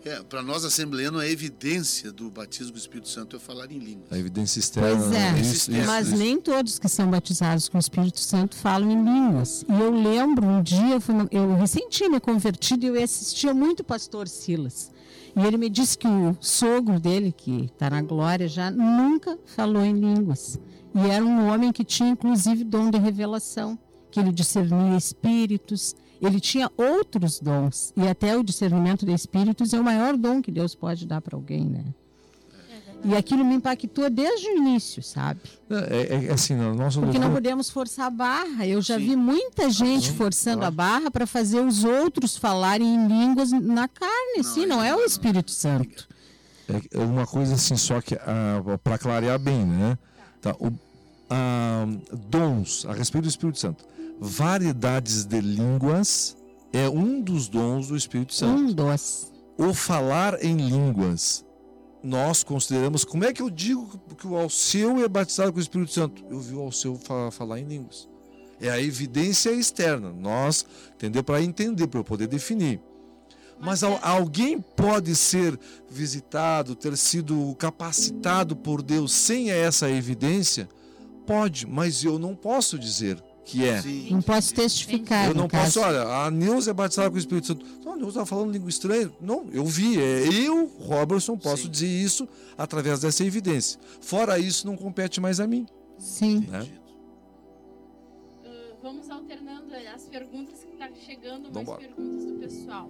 É, para nós assembleanos, a evidência do batismo com o Espírito Santo é falar em línguas. A evidência externa. Pois é, né? Isso, isso, mas isso. nem todos que são batizados com o Espírito Santo falam em línguas. E eu lembro um dia, eu, fui no- eu me convertido e eu assistia muito o pastor Silas. E ele me disse que o sogro dele, que está na glória já, nunca falou em línguas. E era um homem que tinha inclusive dom de revelação, que ele discernia espíritos, ele tinha outros dons. E até o discernimento de espíritos é o maior dom que Deus pode dar para alguém, né? E aquilo me impactou desde o início, sabe? É, é- é assim, no nosso Porque não doutor- podemos forçar a barra. Eu já Sim. vi muita gente Uhum, forçando claro. a barra para fazer os outros falarem em línguas na carne, Não, sim, é não é o não. Espírito Santo. É uma coisa assim, só que para clarear bem, né? Tá, o, ah, dons a respeito do Espírito Santo. Variedades de línguas é um dos dons do Espírito Santo. Um dos. O falar em línguas, nós consideramos. Como é que eu digo que o Alceu é batizado com o Espírito Santo? Eu vi o Alceu fa- falar em línguas. É a evidência externa. Nós, entendeu? Para entender, para eu poder definir. Mas al- alguém pode ser visitado, ter sido capacitado por Deus sem essa evidência? Pode, mas eu não posso dizer que é. Sim. Não posso testificar. Eu não caso. posso, olha, a Neuza é batizada com o Espírito Santo. Não, a Neuza estava falando língua estranha. Não, eu vi. É, eu, Robertson, posso Sim. dizer isso através dessa evidência. Fora isso, não compete mais a mim. Sim. Né? Ah, vamos alternando as perguntas que tá chegando, mais Vambora. perguntas do pessoal.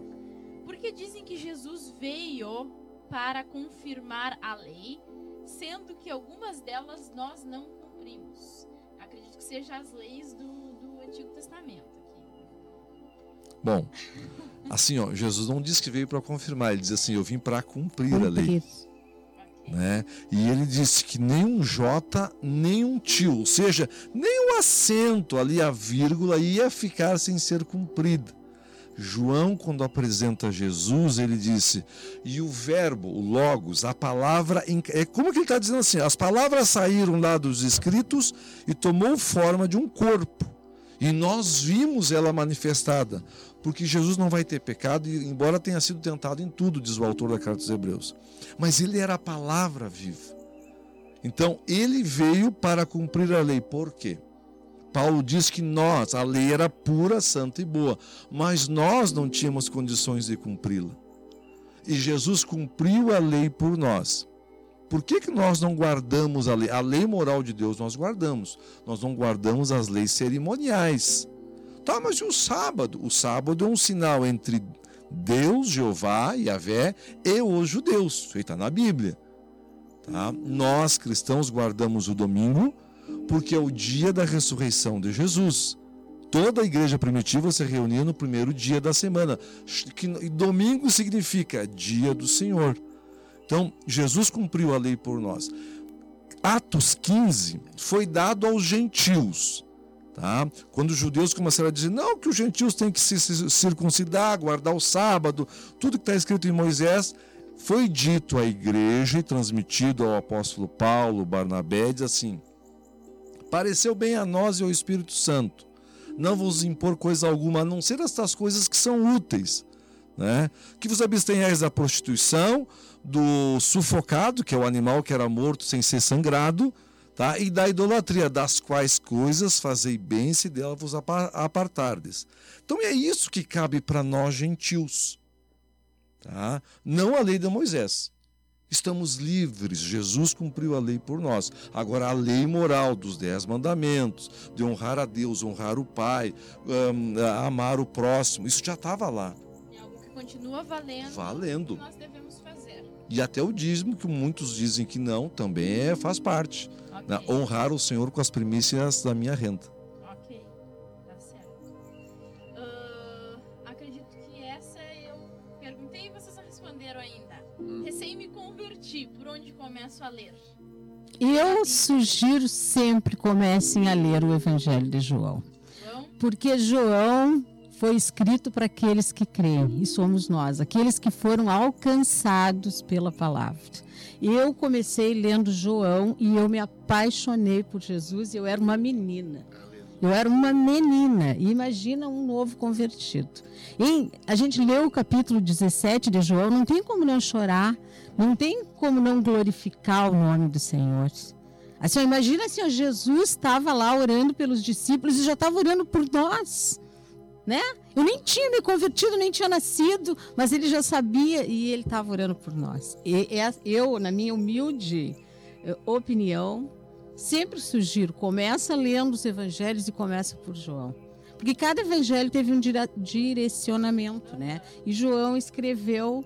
Por que dizem que Jesus veio para confirmar a lei, sendo que algumas delas nós não cumprimos? Acredito que seja as leis do, do Antigo Testamento aqui. Bom, assim, ó, Jesus não diz que veio para confirmar, ele diz assim: eu vim para cumprir a lei. Cumprir. Né? E ele disse que nem um J, nem um tio, ou seja, nem o acento ali, a vírgula, ia ficar sem ser cumprida. João, quando apresenta Jesus, ele disse: e o verbo, o logos, a palavra. É como que ele está dizendo assim? As palavras saíram lá dos escritos e tomou forma de um corpo. E nós vimos ela manifestada. Porque Jesus não vai ter pecado, embora tenha sido tentado em tudo, diz o autor da carta dos Hebreus mas ele era a palavra viva. Então, ele veio para cumprir a lei. Por quê? Paulo diz que nós, a lei era pura, santa e boa, mas nós não tínhamos condições de cumpri-la. E Jesus cumpriu a lei por nós. Por que, que nós não guardamos a lei? A lei moral de Deus nós guardamos. Nós não guardamos as leis cerimoniais. Tá, mas e o sábado? O sábado é um sinal entre Deus, Jeová, Yahvé e os judeus, feita na Bíblia. Tá? Nós cristãos guardamos o domingo porque é o dia da ressurreição de Jesus. Toda a igreja primitiva se reunia no primeiro dia da semana. Que, domingo significa dia do Senhor. Então, Jesus cumpriu a lei por nós. Atos 15 foi dado aos gentios. Tá? Quando os judeus começaram a dizer não, que os gentios têm que se circuncidar, guardar o sábado, tudo que está escrito em Moisés, foi dito à igreja e transmitido ao apóstolo Paulo, Barnabé, diz assim: Pareceu bem a nós e ao Espírito Santo, não vos impor coisa alguma, a não ser estas coisas que são úteis. Né? Que vos abstenhais da prostituição, do sufocado, que é o animal que era morto sem ser sangrado, tá? e da idolatria, das quais coisas fazei bem se dela vos apa- apartardes. Então é isso que cabe para nós gentios. Tá? Não a lei de Moisés. Estamos livres, Jesus cumpriu a lei por nós. Agora, a lei moral dos dez mandamentos, de honrar a Deus, honrar o Pai, amar o próximo, isso já estava lá, É algo que continua valendo. valendo. Nós devemos fazer. E até o dízimo, que muitos dizem que não, também é, faz parte. Ok. né? Honrar o Senhor com as primícias da minha renda. A ler? Eu sugiro sempre comecem a ler o Evangelho de João. João, Porque João foi escrito para aqueles que creem, e somos nós, aqueles que foram alcançados pela palavra. Eu comecei lendo João e eu me apaixonei por Jesus, eu era uma menina. Eu era uma menina. E imagina um novo convertido. E a gente leu o capítulo 17 de João, não tem como não chorar, não tem como não glorificar o nome do Senhor. Assim, imagina assim, ó, Jesus estava lá orando pelos discípulos e já estava orando por nós, né? Eu nem tinha me convertido, nem tinha nascido, mas ele já sabia e ele estava orando por nós. E, eu, na minha humilde eh, opinião, sempre sugiro, começa lendo os evangelhos e começa por João. Porque cada evangelho teve um direcionamento, né? E João escreveu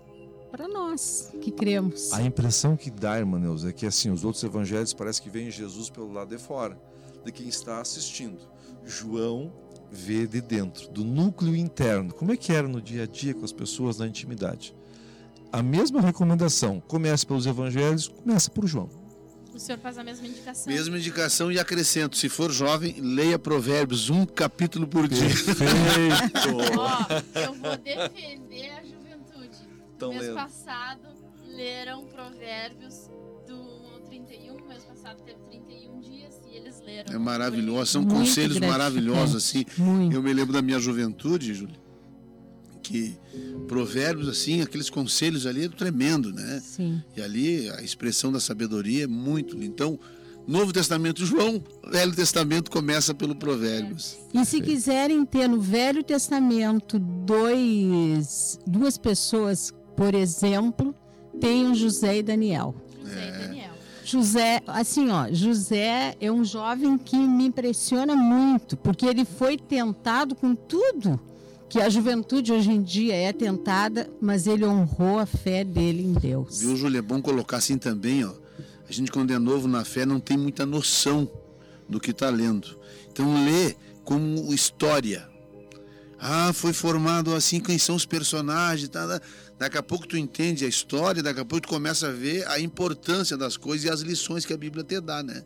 para nós que cremos. A impressão que dá, irmã Neuza, é que assim, os outros evangelhos parece que vem Jesus pelo lado de fora, de quem está assistindo. João vê de dentro, do núcleo interno. Como é que era no dia a dia com as pessoas na intimidade? A mesma recomendação, comece pelos evangelhos, começa por João. O senhor faz a mesma indicação. Mesma indicação e acrescento: se for jovem, leia Provérbios, um capítulo por dia. Perfeito! Ó, eu vou defender a. Tão mês lendo. passado leram Provérbios do 31, mês passado teve 31 dias e eles leram. É maravilhoso, são Muito conselhos maravilhosos assim. Muito. Eu me lembro da minha juventude, Júlia, que provérbios assim, aqueles conselhos ali é tremendo, né? Sim. E ali a expressão da sabedoria é muito. Então, Novo Testamento João, Velho Testamento começa pelo Provérbios. E se quiserem ter no Velho Testamento dois, duas pessoas, por exemplo, tem o José e Daniel. José e Daniel. José, assim, ó, José é um jovem que me impressiona muito, porque ele foi tentado com tudo que a juventude hoje em dia é tentada, mas ele honrou a fé dele em Deus. Viu, Júlia? É bom colocar assim também, ó. A gente, quando é novo na fé, não tem muita noção do que está lendo. Então, lê como história. Ah, foi formado assim, quem são os personagens, tá, tá. Daqui a pouco tu entende a história, daqui a pouco tu começa a ver a importância das coisas e as lições que a Bíblia te dá, né?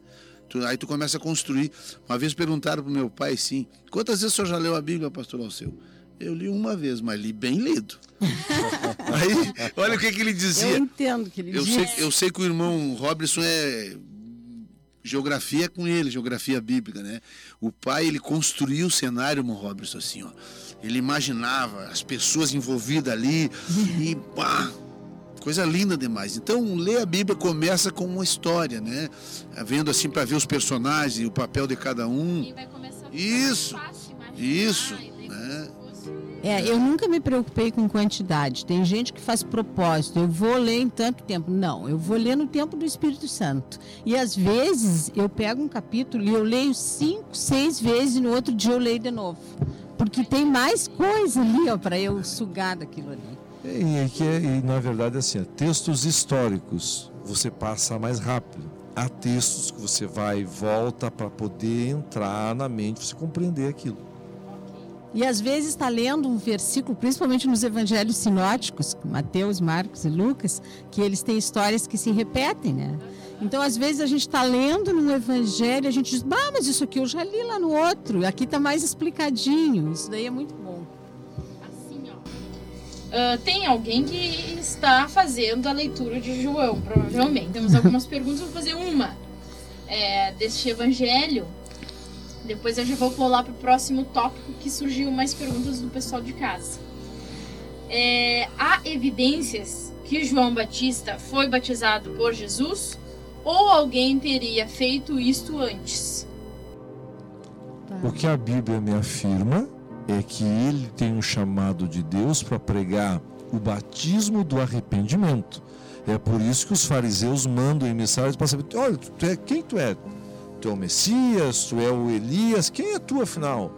Tu- aí tu começa a construir. Uma vez perguntaram pro meu pai, sim, quantas vezes o senhor já leu a Bíblia, pastor Alceu? Eu li uma vez, mas li bem lido. aí, olha o que, que ele dizia. Eu entendo que ele Eu diz. sei, eu sei que o irmão Robertson é geografia com ele, geografia bíblica, né? O pai, ele construiu o cenário, irmão Robertson, assim, ó. Ele imaginava as pessoas envolvidas ali e pá, coisa linda demais. Então, ler a Bíblia começa com uma história, né? Vendo assim para ver os personagens e o papel de cada um. E vai começar a ficar Isso, fácil isso, né? É, eu nunca me preocupei com quantidade. Tem gente que faz propósito. Eu vou ler em tanto tempo. Não, eu vou ler no tempo do Espírito Santo. E às vezes eu pego um capítulo e eu leio cinco, seis vezes e no outro dia eu leio de novo. Porque tem mais coisa ali, ó, para eu sugar daquilo ali. E, que é- e, na verdade, assim, textos históricos você passa mais rápido. Há textos que você vai e volta para poder entrar na mente, você compreender aquilo. E às vezes está lendo um versículo, principalmente nos evangelhos sinóticos, Mateus, Marcos e Lucas, que eles têm histórias que se repetem, né? Então, às vezes, a gente está lendo num evangelho e a gente diz, ah, mas isso aqui eu já li lá no outro, aqui está mais explicadinho. Isso daí é muito bom. Assim, ó. Ah, tem alguém que está fazendo a leitura de João, provavelmente. Temos algumas perguntas, vou fazer uma é, deste evangelho. Depois eu já vou pular para o próximo tópico que surgiu mais perguntas do pessoal de casa. É, há evidências que João Batista foi batizado por Jesus ou alguém teria feito isto antes? O que a Bíblia me afirma é que ele tem um chamado de Deus para pregar o batismo do arrependimento. É por isso que os fariseus mandam emissários para saber: olha, tu é, quem tu é? Tu é o Messias? Tu é o Elias? Quem é tu afinal?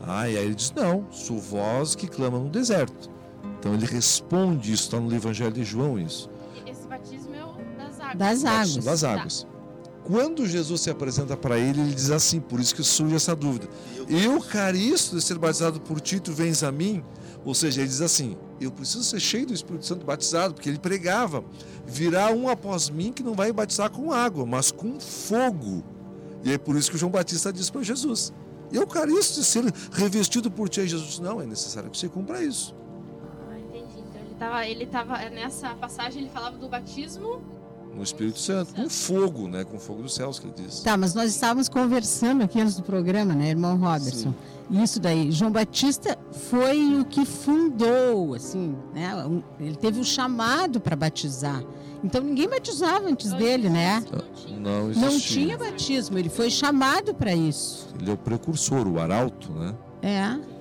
Ah, e aí ele diz: não, sou voz que clama no deserto. Então ele responde isso, está no Evangelho de João isso. Esse batismo é o das águas. Das águas. Das águas. Quando Jesus se apresenta para ele, ele diz assim, por isso que surge essa dúvida. Eu, caristo de ser batizado por ti, tu vens a mim? Ou seja, ele diz assim, eu preciso ser cheio do Espírito Santo batizado, porque ele pregava, virá um após mim que não vai batizar com água, mas com fogo. E é por isso que o João Batista diz para Jesus, eu, caristo de ser revestido por ti, Aí Jesus disse, não, é necessário que você cumpra isso. Ah, entendi. Então ele tava, ele tava nessa passagem ele falava do batismo no Espírito Santo, com fogo, né? Com fogo dos céus, que ele diz. Tá, mas nós estávamos conversando aqui antes do programa, né, irmão Robertson? Isso daí. João Batista foi o que fundou, assim, né? um- Ele teve o chamado para batizar. Então ninguém batizava antes dele, né? Não existia. Não tinha batismo, ele foi chamado para isso. Ele é o precursor, o arauto, né? É.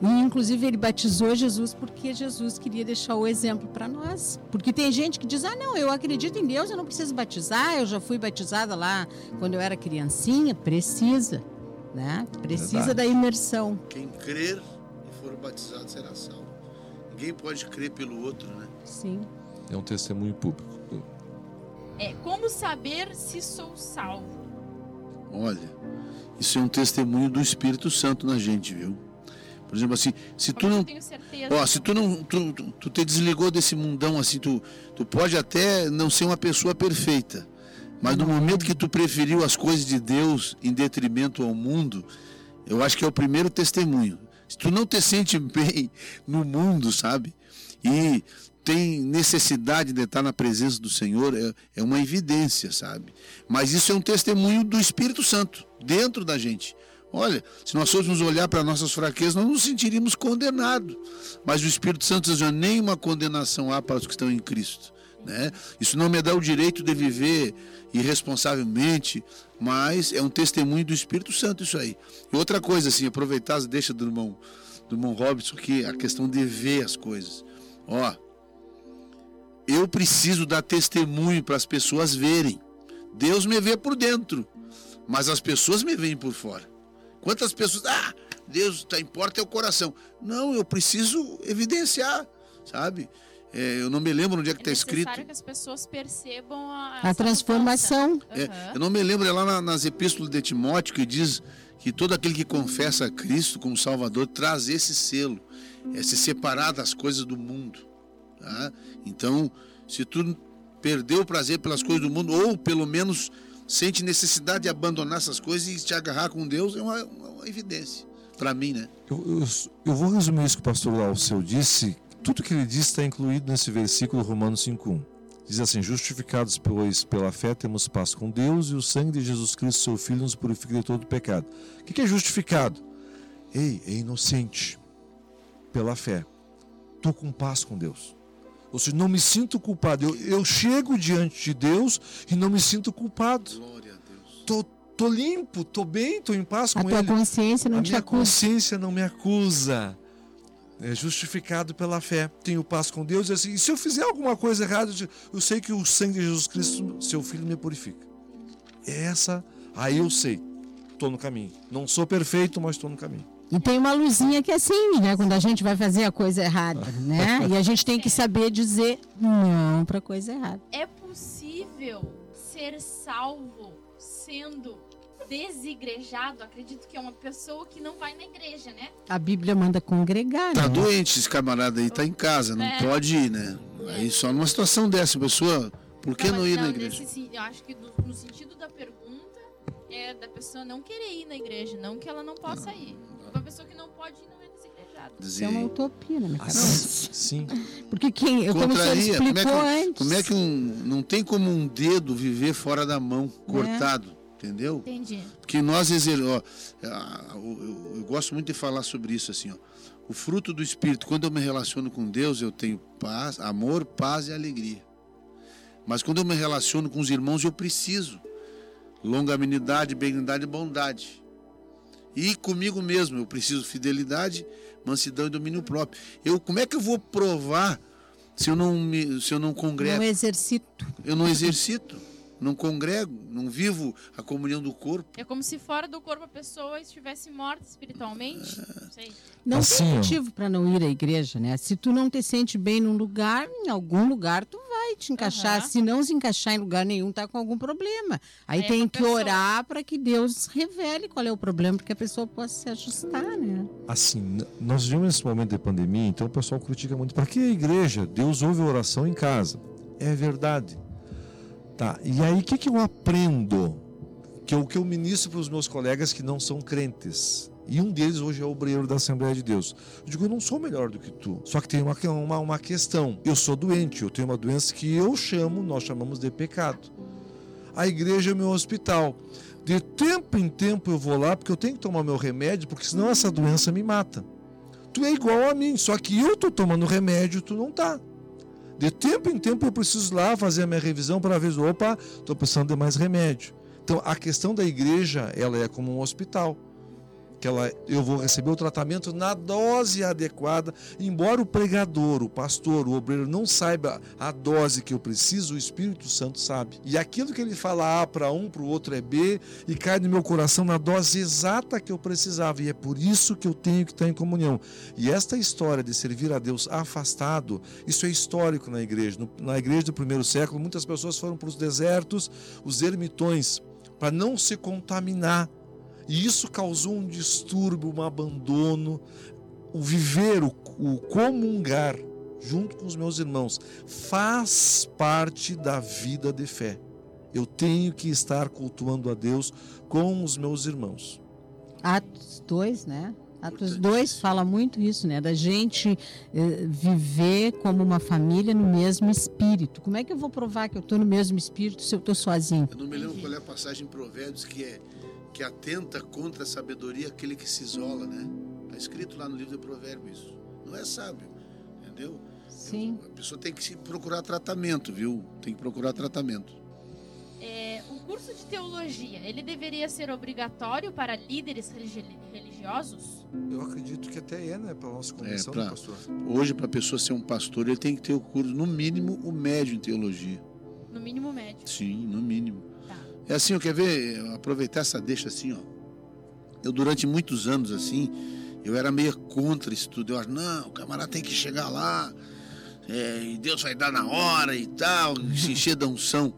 E, inclusive, ele batizou Jesus porque Jesus queria deixar o exemplo para nós. Porque tem gente que diz: ah, não, eu acredito em Deus, eu não preciso batizar, eu já fui batizada lá quando eu era criancinha. Precisa, né? Precisa Verdade. da imersão. Quem crer e for batizado será salvo. Ninguém pode crer pelo outro, né? Sim. É um testemunho público. É, como saber se sou salvo? Olha, isso é um testemunho do Espírito Santo na gente, viu? Por exemplo, assim, se tu não eu tenho certeza? Ó, se tu não tu, tu- tu te desligou desse mundão assim, tu, tu pode até não ser uma pessoa perfeita, mas no momento que tu preferiu as coisas de Deus em detrimento ao mundo, eu acho que é o primeiro testemunho. Se tu não te sente bem no mundo, sabe? E tem necessidade de estar na presença do Senhor, é, é uma evidência, sabe? Mas isso é um testemunho do Espírito Santo dentro da gente. Olha, se nós fôssemos olhar para nossas fraquezas, nós nos sentiríamos condenados. Mas o Espírito Santo diz: nenhuma condenação há para os que estão em Cristo. Né? Isso não me dá o direito de viver irresponsavelmente, mas é um testemunho do Espírito Santo isso aí. E outra coisa, assim, aproveitar as deixas do irmão, do irmão Robson, que é a questão de ver as coisas. Ó, eu preciso dar testemunho para as pessoas verem. Deus me vê por dentro, mas as pessoas me veem por fora. Quantas pessoas, ah, Deus está importa é o coração. Não, eu preciso evidenciar, sabe? É, eu não me lembro onde é que está é escrito. necessário que as pessoas percebam a, A transformação. mudança. É, eu não me lembro, é lá na- nas epístolas de Timóteo que diz que todo aquele que confessa a Cristo como Salvador traz esse selo, é se separar das coisas do mundo. Tá? Então, se tu perdeu o prazer pelas coisas do mundo, ou pelo menos sente necessidade de abandonar essas coisas e te agarrar com Deus, é uma, uma evidência. Para mim, né? Eu, eu, eu vou resumir isso que o pastor Alceu disse. Tudo que ele disse está incluído nesse versículo Romanos 5.1. Diz assim, justificados pois pela fé temos paz com Deus e o sangue de Jesus Cristo, seu Filho, nos purifica de todo pecado. O que é justificado? Ei, é inocente pela fé. Estou com paz com Deus. Ou seja, não me sinto culpado. Eu, eu chego diante de Deus e não me sinto culpado. Glória a Deus. Tô, tô limpo, tô bem, tô em paz A com tua Ele consciência não a te minha acusa. consciência não me acusa. É justificado pela fé. Tenho paz com Deus. E, assim, e se eu fizer alguma coisa errada, eu sei que o sangue de Jesus Cristo, seu Filho, me purifica. Essa, aí eu sei. Estou no caminho. Não sou perfeito, mas estou no caminho. E tem uma luzinha que acende, né? Quando a gente vai fazer a coisa errada, né? E a gente tem que saber dizer não para coisa errada. É possível ser salvo sendo desigrejado? Acredito que é uma pessoa que não vai na igreja, né? A Bíblia manda congregar, Tá né? doente esse camarada aí, tá em casa, não É. pode ir, né? Aí só numa situação dessa, a pessoa, por que não, mas ir na não, igreja? nesse eu acho que do- no sentido da pergunta é da pessoa não querer ir na igreja, não que ela não possa ir. Uma pessoa que não pode ir não é desigrejada. Isso é uma utopia na minha cabeça. Assim, sim. Porque quem, como o senhor contraria, como é, explicou que, um- antes. como é que um. Não tem como um dedo viver fora da mão, cortado, entendeu? Entendi. Porque nós exer... ó, ah, eu, eu- eu gosto muito de falar sobre isso assim, ó. O fruto do Espírito, quando eu me relaciono com Deus, eu tenho paz, amor, paz e alegria. Mas quando eu me relaciono com os irmãos, eu preciso longanimidade, benignidade e bondade. E comigo mesmo, eu preciso fidelidade, mansidão e domínio próprio. Eu, como é que eu vou provar se eu não me, se eu não congrego? Não exercito. Eu não exercito, não congrego, não vivo a comunhão do corpo. É como se fora do corpo a pessoa estivesse morta espiritualmente. Não sei. Não Assim, tem motivo para não ir à igreja, né? Se tu não te sente bem num lugar, em algum lugar tu vai te encaixar. Se não se encaixar em lugar nenhum, tá com algum problema. Aí É tem que pessoa. orar para que Deus revele qual é o problema, porque a pessoa possa se ajustar, né? Assim, nós vivemos esse momento de pandemia, então o pessoal critica muito. Para que a igreja? Deus ouve a oração em casa. É verdade. Tá, e aí o que, que eu aprendo? Que é o que eu ministro para os meus colegas que não são crentes. E um deles hoje é o obreiro da Assembleia de Deus. Eu digo, eu não sou melhor do que tu. Só que tem uma, uma, uma questão. Eu sou doente, eu tenho uma doença que eu chamo, nós chamamos de pecado. A igreja é meu hospital. De tempo em tempo eu vou lá porque eu tenho que tomar meu remédio, porque senão essa doença me mata. Tu é igual a mim, só que eu tô tomando remédio, tu não tá. De tempo em tempo eu preciso lá fazer a minha revisão para ver, opa, estou precisando de mais remédio. Então a questão da igreja, ela é como um hospital que ela, eu vou receber o tratamento na dose adequada, embora o pregador, o pastor, o obreiro não saiba a dose que eu preciso, o Espírito Santo sabe. E aquilo que ele fala A para um, para o outro é B, e cai no meu coração na dose exata que eu precisava, e é por isso que eu tenho que estar em comunhão. E esta história de servir a Deus afastado, isso é histórico na igreja. na igreja do primeiro século, muitas pessoas foram para os desertos, os ermitões, para não se contaminar e isso causou um distúrbio, um abandono. O viver, o, o comungar junto com os meus irmãos faz parte da vida de fé. Eu tenho que estar cultuando a Deus com os meus irmãos. Atos 2, né? Atos 2 fala muito isso, né? Da gente eh, viver como uma família no mesmo espírito. Como é que eu vou provar que eu estou no mesmo espírito se eu estou sozinho? Eu não me lembro qual é a passagem em Provérbios que é que atenta contra a sabedoria aquele que se isola, né? Está escrito lá no livro de Provérbios isso. Não é sábio, entendeu? Sim. A pessoa tem que procurar tratamento, viu? Tem que procurar tratamento. É, o curso de teologia, ele deveria ser obrigatório para líderes religiosos? Eu acredito que até é, né? Para a nossa convenção, é, pra, pastor. Hoje, para a pessoa ser um pastor, ele tem que ter o curso, no mínimo, o médio em teologia. No mínimo médio? Sim, no mínimo. É assim, eu quer ver, aproveitar essa deixa assim, ó. Eu durante muitos anos assim, eu era meio contra isso tudo. Eu acho, não, o camarada tem que chegar lá, é, e Deus vai dar na hora e tal, se encher da unção.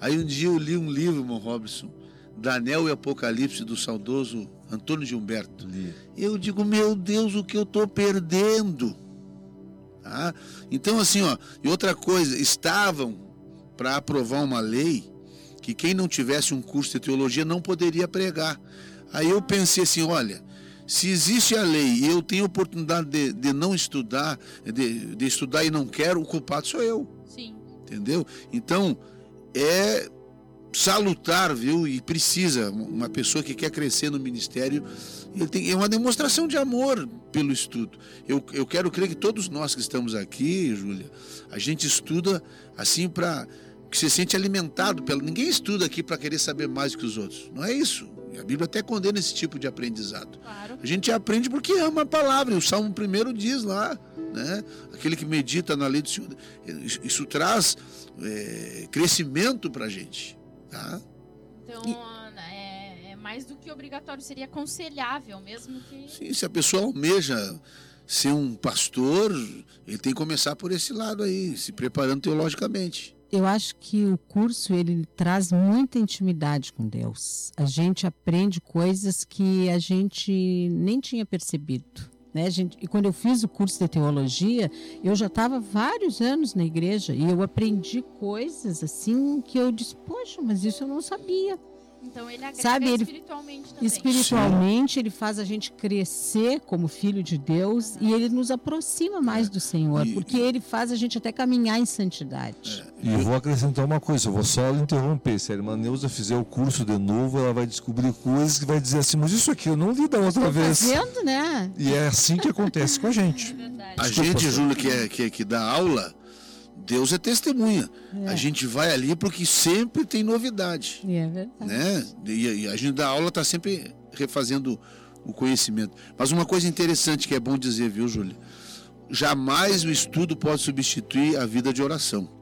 Aí um dia eu li um livro, irmão Robson, Daniel e Apocalipse, do saudoso Antônio Gilberto. Li. Eu digo, meu Deus, o que eu estou perdendo? Tá? Então, assim, ó, e outra coisa, estavam para aprovar uma lei que quem não tivesse um curso de teologia não poderia pregar. Aí eu pensei assim: olha, se existe a lei e eu tenho oportunidade de, de não estudar, de, de estudar e não quero, o culpado sou eu. Sim. Entendeu? Então, é salutar, viu? E precisa, uma pessoa que quer crescer no ministério, ele tem, é uma demonstração de amor pelo estudo. Eu, eu quero crer que todos nós que estamos aqui, Júlia, a gente estuda assim para que se sente alimentado pelo. Ninguém estuda aqui para querer saber mais que os outros. Não é isso. A Bíblia até condena esse tipo de aprendizado. Claro. A gente aprende porque ama a palavra. O Salmo primeiro diz lá, né? Aquele que medita na lei do Senhor. Isso traz é, crescimento para a gente. Tá? Então, é, é, mais do que obrigatório, seria aconselhável mesmo que. Sim, se a pessoa almeja ser um pastor, ele tem que começar por esse lado aí, se preparando teologicamente eu acho que o curso ele traz muita intimidade com Deus. A gente aprende coisas que a gente nem tinha percebido. Né, gente, e quando eu fiz o curso de teologia, eu já estava vários anos na igreja e eu aprendi coisas assim que eu disse, poxa, mas isso eu não sabia. Então ele agrega Sabe, ele, espiritualmente também. Espiritualmente, Sim. ele faz a gente crescer como filho de Deus uhum. e ele nos aproxima mais do Senhor, e, porque ele faz a gente até caminhar em santidade. É. E eu vou acrescentar uma coisa, eu vou só interromper. Se a irmã Neuza fizer o curso de novo, ela vai descobrir coisas que vai dizer assim, mas isso aqui eu não li da outra Estou vez. Fazendo, né? E é assim que acontece com a gente. É a gente, Júlio, que, é, que, que dá aula, Deus é testemunha. É. A gente vai ali porque sempre tem novidade. É verdade. Né? E, a gente da aula está sempre refazendo o conhecimento. Mas uma coisa interessante que é bom dizer, viu, Júlia? Jamais o estudo pode substituir a vida de oração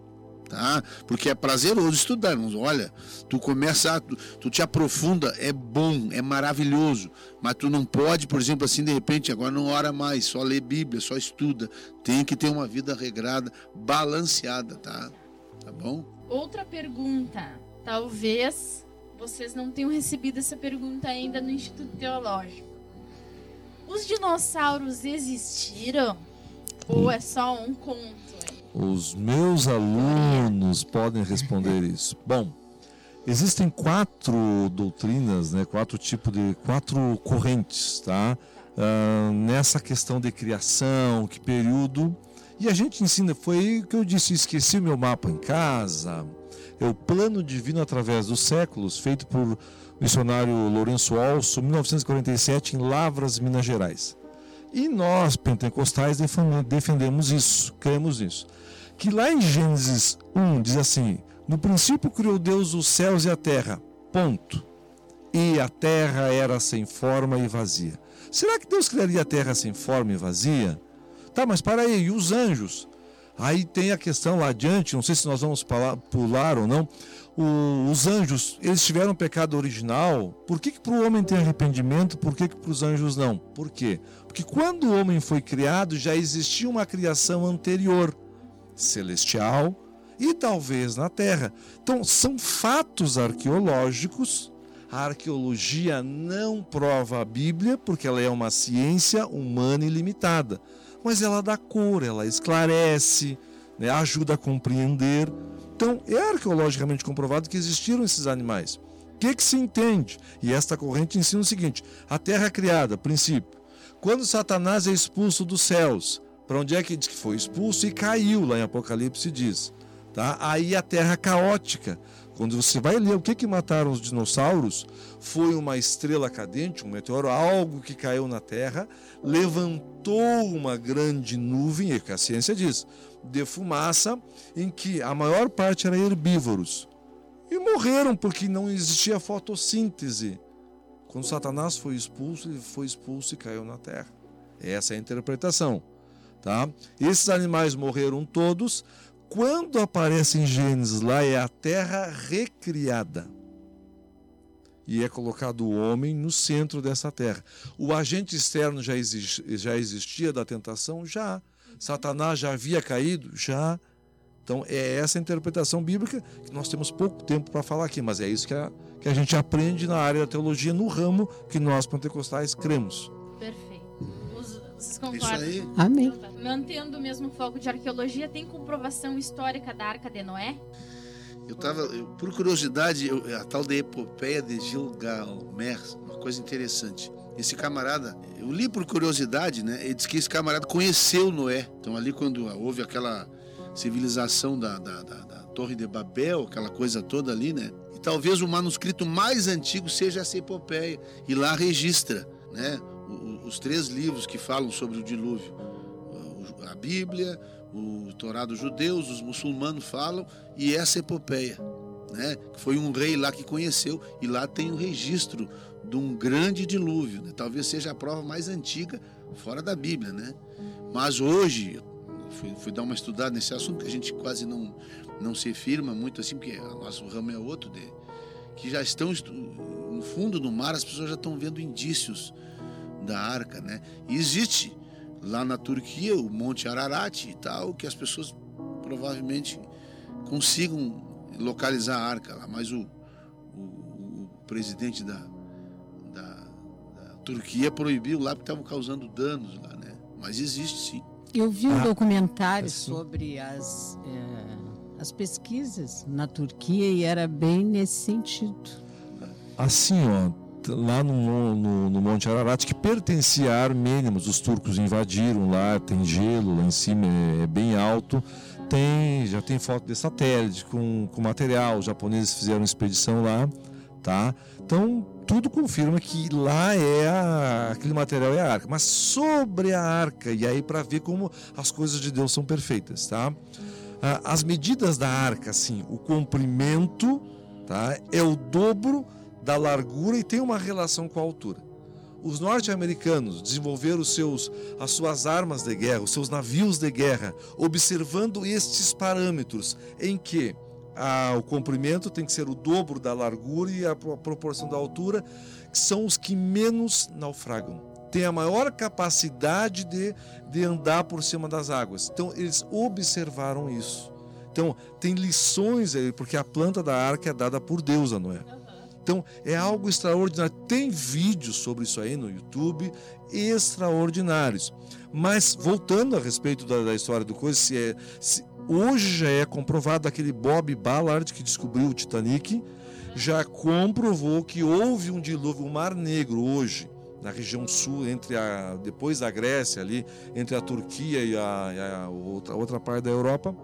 tá? Porque é prazeroso estudar, irmãos. Olha, tu começa, tu, tu, te aprofunda, é bom, é maravilhoso, mas tu não pode, por exemplo, assim, de repente, agora não ora mais, só lê Bíblia, só estuda. Tem que ter uma vida regrada, balanceada, tá? Tá bom? Outra pergunta, talvez vocês não tenham recebido essa pergunta ainda no Instituto Teológico. Os dinossauros existiram? Ou é só um conto? Os meus alunos podem responder isso. Bom, Existem quatro doutrinas, né, quatro tipos de quatro correntes, tá? Ah, nessa questão de criação, que período. E a gente ensina, foi o que eu disse, esqueci o meu mapa em casa. É o plano divino através dos séculos, feito por missionário Lourenço Olso, 1947, em Lavras, Minas Gerais. E nós, pentecostais, defendemos isso, cremos nisso. Que lá em Gênesis 1 diz assim: No princípio criou Deus os céus e a terra. Ponto. E a terra era sem forma e vazia. Será que Deus criaria a terra sem forma e vazia? Tá, mas para aí, e os anjos? Aí tem a questão lá adiante, não sei se nós vamos pular ou não. O, os anjos, eles tiveram pecado original. Por que, que para o homem tem arrependimento? Por que, que para os anjos não? Por quê? Porque quando o homem foi criado, já existia uma criação anterior, celestial e talvez na terra. Então, são fatos arqueológicos. A arqueologia não prova a Bíblia, porque ela é uma ciência humana e limitada mas ela dá cor, ela esclarece, né, ajuda a compreender. Então, é arqueologicamente comprovado que existiram esses animais. O que, que se entende? E esta corrente ensina o seguinte: a terra criada, princípio. Quando Satanás é expulso dos céus, para onde é que que foi expulso e caiu, lá em Apocalipse diz. Tá? Aí a terra caótica. Quando você vai ler o que, que mataram os dinossauros, foi uma estrela cadente, um meteoro, algo que caiu na Terra, levantou uma grande nuvem, é que a ciência diz, de fumaça, em que a maior parte era herbívoros. E morreram porque não existia fotossíntese. Quando Satanás foi expulso, ele foi expulso e caiu na terra. Essa é a interpretação. Tá? Esses animais morreram todos, quando aparece em Gênesis lá é a terra recriada. E é colocado o homem no centro dessa terra. O agente externo já, já existia da tentação? Já. Satanás já havia caído? Já. Então é essa a interpretação bíblica que nós temos pouco tempo para falar aqui, mas é isso que a, que a gente aprende na área da teologia, no ramo que nós pentecostais cremos. Vocês concordam? Isso aí. Amém. Mantendo o mesmo foco de arqueologia, tem comprovação histórica da Arca de Noé? Eu estava, por curiosidade, eu, a tal da epopeia de Gilgamesh, uma coisa interessante. Esse camarada, eu li por curiosidade, né? Ele diz que esse camarada conheceu Noé. Então ali quando houve aquela civilização da, da, da, da Torre de Babel, aquela coisa toda ali, né? E talvez o manuscrito mais antigo seja essa epopeia. E lá registra, né? Os três livros que falam sobre o dilúvio. A Bíblia, o Torá dos judeus, os muçulmanos falam, e essa epopeia, né? foi um rei lá que conheceu, e lá tem o registro de um grande dilúvio. Né? Talvez seja a prova mais antiga fora da Bíblia. Né? Mas hoje, fui, fui dar uma estudada nesse assunto, que a gente quase não, não se firma muito assim, porque o nosso ramo é outro, de, que já estão no fundo do mar, as pessoas já estão vendo indícios da arca, né? E existe lá na Turquia o Monte Ararat e tal, que as pessoas provavelmente consigam localizar a arca lá, mas o, o, o presidente da, da, da, Turquia proibiu lá porque estavam causando danos lá, né? Mas existe sim. Eu vi um ah, documentário é sobre as, é, as pesquisas na Turquia e era bem nesse sentido. Assim, ó, lá no, no, no, Monte Ararat, que pertencia a armênios, os turcos invadiram lá, tem gelo lá em cima, é, é bem alto. Tem, já tem foto de satélite com, com material, os japoneses fizeram expedição lá, tá? Então, tudo confirma que lá é a, aquele material é a arca. Mas sobre a arca, e aí para ver como as coisas de Deus são perfeitas, tá? As medidas da arca, assim, o comprimento, tá? É o dobro da largura e tem uma relação com a altura. Os norte-americanos desenvolveram seus, as suas armas de guerra, os seus navios de guerra, observando estes parâmetros, em que a, o comprimento tem que ser o dobro da largura e a, a proporção da altura, que são os que menos naufragam. Tem a maior capacidade de, de andar por cima das águas. Então, eles observaram isso. Então, tem lições aí, porque a planta da arca é dada por Deus a Noé. Então é algo extraordinário. Tem vídeos sobre isso aí no YouTube extraordinários. Mas voltando a respeito da, da história do coisa, se é, se, hoje já é comprovado aquele Bob Ballard que descobriu o Titanic, já comprovou que houve um dilúvio, o Mar Negro hoje, na região sul, entre a depois da Grécia ali, entre a Turquia e a, e a outra, outra parte da Europa,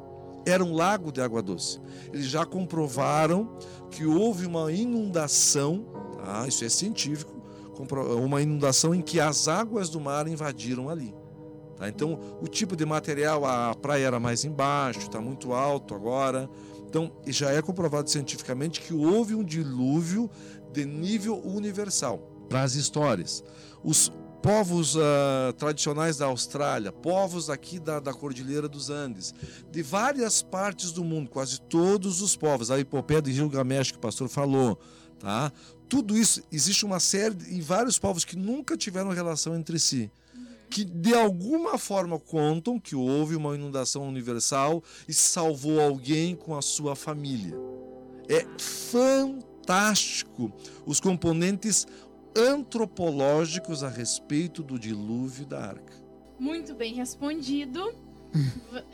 era um lago de água doce. Eles já comprovaram que houve uma inundação, tá? isso é científico, uma inundação em que as águas do mar invadiram ali. Tá? Então, o tipo de material, a praia era mais embaixo, está muito alto agora. Então, já é comprovado cientificamente que houve um dilúvio de nível universal. Para as histórias, os povos uh, tradicionais da Austrália, povos aqui da, da Cordilheira dos Andes, de várias partes do mundo, quase todos os povos, a epopeia de Gilgamesh que o pastor falou, tá? Tudo isso, existe uma série e vários povos que nunca tiveram relação entre si que de alguma forma contam que houve uma inundação universal e salvou alguém com a sua família. É fantástico os componentes antropológicos a respeito do dilúvio da arca. Muito bem respondido.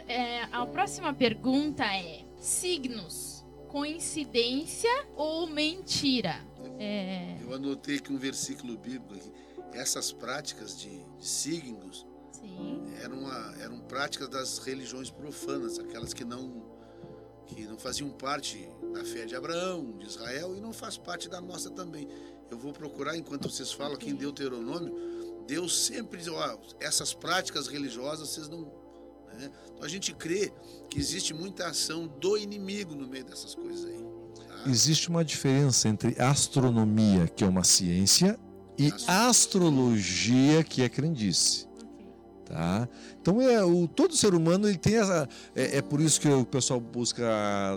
é, a próxima pergunta é: signos, coincidência ou mentira? É... Eu anotei aqui um versículo bíblico aqui. Essas práticas de, de signos eram, uma, eram práticas das religiões profanas, aquelas que não que não faziam parte da fé de Abraão, de Israel e não faz parte da nossa também. Eu vou procurar enquanto vocês falam aqui em Deuteronômio, Deus sempre diz, ó, essas práticas religiosas vocês não né? Então a gente crê que existe muita ação do inimigo no meio dessas coisas aí. Tá? Existe uma diferença entre astronomia, que é uma ciência, e astrologia, que é crendice. Tá? Então é o todo ser humano ele tem essa é, é por isso que o pessoal busca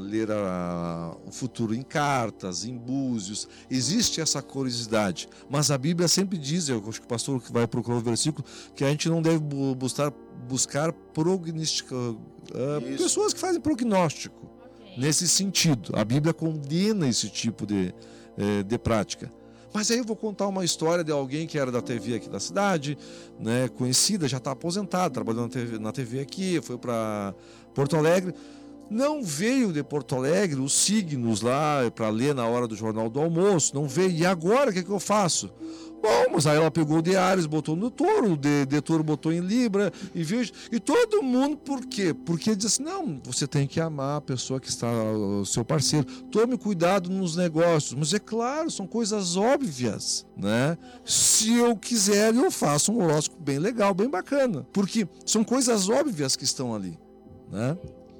ler a, o futuro em cartas, em búzios. Existe essa curiosidade, mas a Bíblia sempre diz, eu acho que o pastor que vai procurar o versículo, que a gente não deve buscar buscar prognóstico, uh, pessoas que fazem prognóstico. Okay. Nesse sentido, a Bíblia condena esse tipo de, eh, de prática. Mas aí eu vou contar uma história de alguém que era da TV aqui da cidade, né, conhecida, já está aposentado, trabalhando na TV, na TV aqui, foi para Porto Alegre. Não veio de Porto Alegre os signos lá para ler na hora do jornal do almoço, não veio. E agora o que, é que eu faço? Bom, mas aí ela pegou o Ares, botou no touro, de, de touro botou em Libra, e viu. E todo mundo, por quê? Porque diz assim: não, você tem que amar a pessoa que está, o seu parceiro. Tome cuidado nos negócios. Mas é claro, são coisas óbvias, né? Se eu quiser, eu faço um horóscopo bem legal, bem bacana. Porque são coisas óbvias que estão ali, né?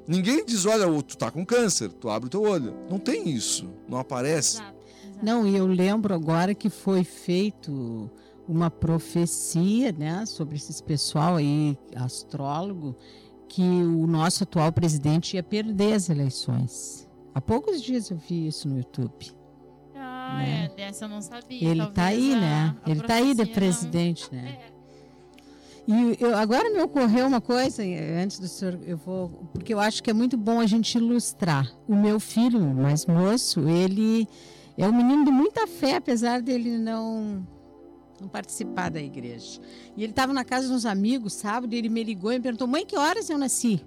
Ninguém diz, olha, tu tá com câncer, tu abre o teu olho. Não tem isso, não aparece. Exato. Não, e eu lembro agora que foi feito uma profecia, né, sobre esse pessoal aí, astrólogo, que o nosso atual presidente ia perder as eleições. Há poucos dias eu vi isso no YouTube. Ah, né? é, dessa eu não sabia. Ele está aí, a, né? A Ele está aí de presidente, não... né? É. E eu, agora me ocorreu uma coisa, antes do senhor, eu vou, porque eu acho que é muito bom a gente ilustrar. O meu filho, mais moço, ele é um menino de muita fé, apesar dele não não participar da igreja. E ele estava na casa de uns amigos, sábado, e ele me ligou e me perguntou: "Mãe, que horas eu nasci?"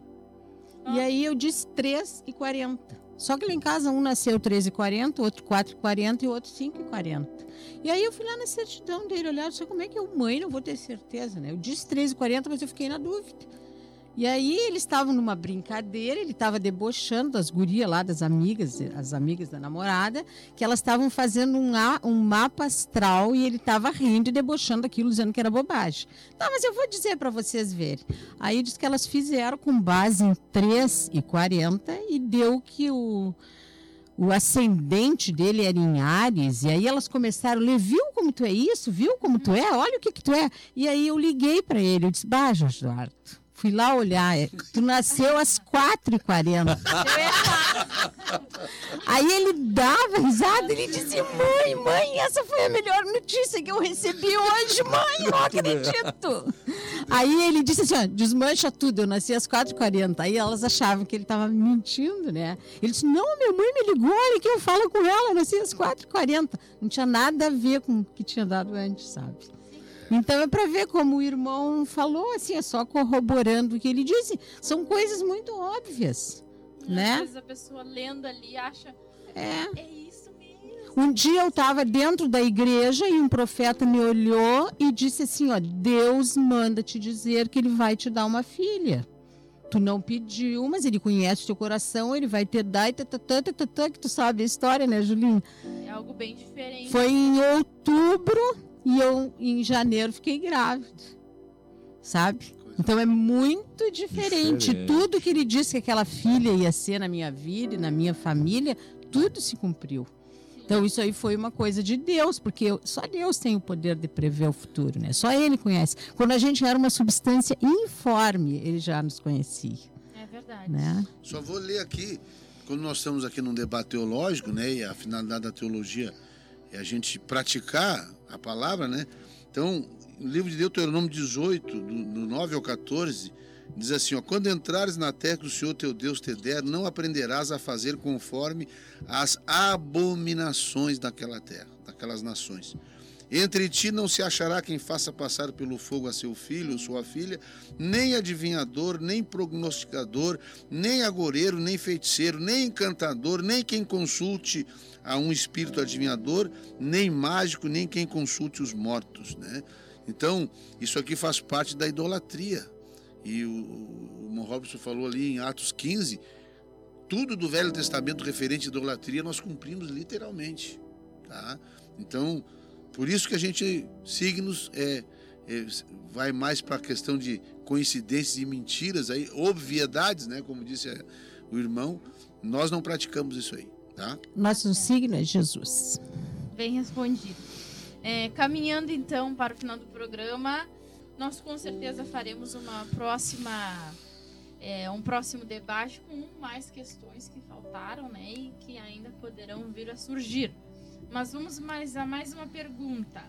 Ah. E aí eu disse 3 e 40. Só que lá em casa um nasceu 13 e 40, outro 4 e 40 outro 5 e 40. Aí eu fui lá na certidão dele olhar, sei como é que eu, mãe, não vou ter certeza, né? Eu disse 13 e 40, mas eu fiquei na dúvida. E aí eles estavam numa brincadeira, ele estava debochando das gurias lá, das amigas, as amigas da namorada, que elas estavam fazendo um, um mapa astral e ele estava rindo e debochando aquilo, dizendo que era bobagem. Tá, mas eu vou dizer para vocês verem. Aí diz que elas fizeram com base em 3 e 40 e deu que o o ascendente dele era em Ares, e aí elas começaram a ler, viu como tu é isso? Viu como tu é? Olha o que que tu é. E aí eu liguei para ele, eu disse, bah, Eduardo, Fui lá olhar. É, tu nasceu às 4h40. Aí ele dava risada, ele dizia: Mãe, mãe, essa foi a melhor notícia que eu recebi hoje, mãe, não acredito. Aí ele disse assim: ó, desmancha tudo, eu nasci às 4h40. Aí elas achavam que ele estava mentindo, né? Ele disse: Não, minha mãe me ligou, olha que eu falo com ela, eu nasci às 4h40. Não tinha nada a ver com o que tinha dado antes, sabe? Então é para ver como o irmão falou, assim, é só corroborando o que ele disse. São coisas muito óbvias, Às né? Às vezes a pessoa lendo ali acha, é, é isso mesmo. Um dia eu estava dentro da igreja e um profeta me olhou e disse assim: Ó, Deus manda te dizer que ele vai te dar uma filha. Tu não pediu, mas ele conhece o teu coração, ele vai te dar e tatatã, tatatã, que tu sabe a história, né, Julinho? É algo bem diferente. Foi em outubro e eu, em janeiro, fiquei grávida. Sabe? Então é muito diferente. Diferente. Tudo que ele disse que aquela filha ia ser na minha vida e na minha família, tudo se cumpriu. Então isso aí foi uma coisa de Deus, porque só Deus tem o poder de prever o futuro, né? Só Ele conhece. Quando a gente era uma substância informe, Ele já nos conhecia, É verdade. né? Só vou ler aqui, quando nós estamos aqui num debate teológico, né? E a finalidade da teologia é a gente praticar a palavra, né? Então, no livro de Deuteronômio 18, do, do 9 ao 14, diz assim, ó, quando entrares na terra que o Senhor teu Deus te der, não aprenderás a fazer conforme as abominações daquela terra, daquelas nações. Entre ti não se achará quem faça passar pelo fogo a seu filho ou sua filha, nem adivinhador, nem prognosticador, nem agoreiro, nem feiticeiro, nem encantador, nem quem consulte a um espírito adivinhador, nem mágico, nem quem consulte os mortos, né? Então, isso aqui faz parte da idolatria. E o, o irmão Robson falou ali em Atos 15, tudo do Velho Testamento referente à idolatria nós cumprimos literalmente, tá? Então, por isso que a gente, signos, é, é, vai mais para a questão de coincidências e mentiras, aí, obviedades, né? Como disse é, o irmão, nós não praticamos isso aí, tá? Nosso signo é Jesus. Bem respondido. É, caminhando então para o final do programa, nós com certeza faremos uma próxima, é, um próximo debate com mais questões que faltaram, né, e que ainda poderão vir a surgir. Mas vamos mais a mais uma pergunta.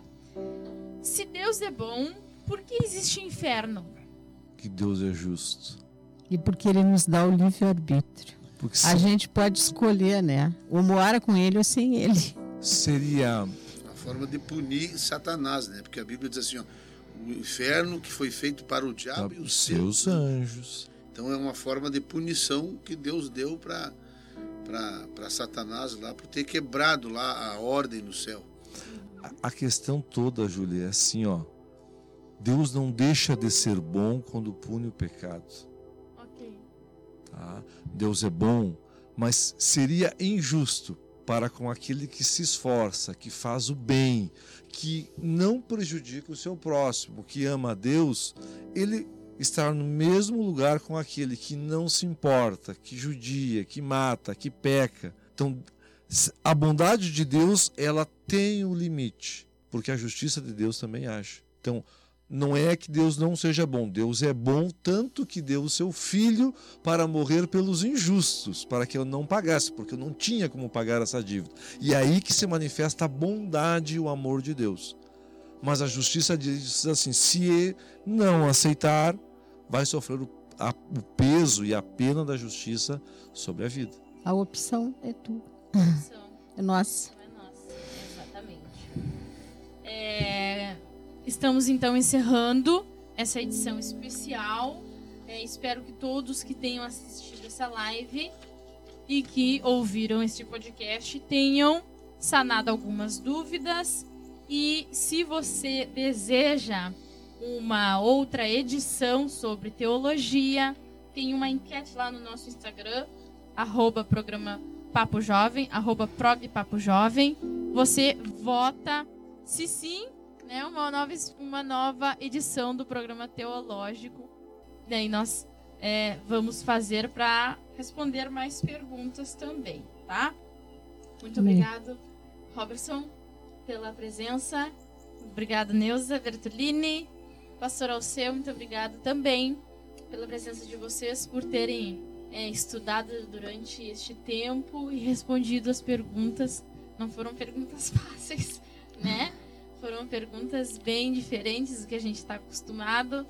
Se Deus é bom, por que existe inferno? Que Deus é justo. E porque Ele nos dá o livre-arbítrio. Porque A se- gente pode escolher, né? Ou morar com Ele ou sem Ele. seria A forma de punir Satanás, né? Porque a Bíblia diz assim, ó, o inferno que foi feito para o diabo e os os seus seus. anjos. Então é uma forma de punição que Deus deu para para Satanás lá por ter quebrado lá a ordem no céu. A- A questão toda, Júlia, é assim, ó. Deus não deixa de ser bom quando pune o pecado. Ok. tá? Deus é bom, mas seria injusto para com aquele que se esforça, que faz o bem, que não prejudica o seu próximo, que ama a Deus, ele estar no mesmo lugar com aquele que não se importa, que judia, que mata, que peca. Então, a bondade de Deus, ela tem um limite, porque a justiça de Deus também age. Então, não é que Deus não seja bom, Deus é bom tanto que deu o seu filho para morrer pelos injustos, para que eu não pagasse, porque eu não tinha como pagar essa dívida. E é aí que se manifesta a bondade e o amor de Deus. Mas a justiça diz assim: se não aceitar, vai sofrer o, a- o peso e a pena da justiça sobre a vida. A opção é tua, é nossa. É nossa, exatamente. É, estamos então encerrando essa edição especial. É, espero que todos que tenham assistido essa live e que ouviram este podcast tenham sanado algumas dúvidas. E se você deseja uma outra edição sobre teologia, tem uma enquete lá no nosso Instagram, arroba programa Papo Jovem, arroba prog Papo Jovem. Você vota se sim, né, uma nova, uma nova edição do programa teológico. Daí nós é, vamos fazer para responder mais perguntas também, tá? Muito Amém. obrigado, Robertson, pela presença. Obrigado, Neuza Bertolini. Pastor Alceu, muito obrigado também pela presença de vocês, por terem é, estudado durante este tempo e respondido as perguntas. Não foram perguntas fáceis, né? Foram perguntas bem diferentes do que a gente está acostumado,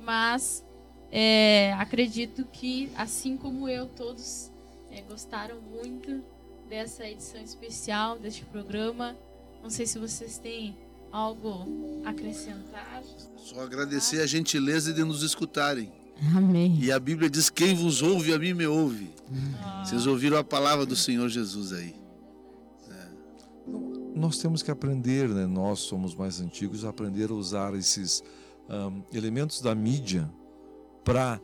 mas é, acredito que, assim como eu, todos é, gostaram muito dessa edição especial deste programa. Não sei se vocês têm algo a acrescentar. Só agradecer a gentileza de nos escutarem. Amém. E a Bíblia diz: quem vos ouve, a mim me ouve. Ah, Vocês ouviram a palavra do Senhor Jesus aí. nós temos que aprender, né? nós somos mais antigos, a aprender a usar esses um, elementos da mídia para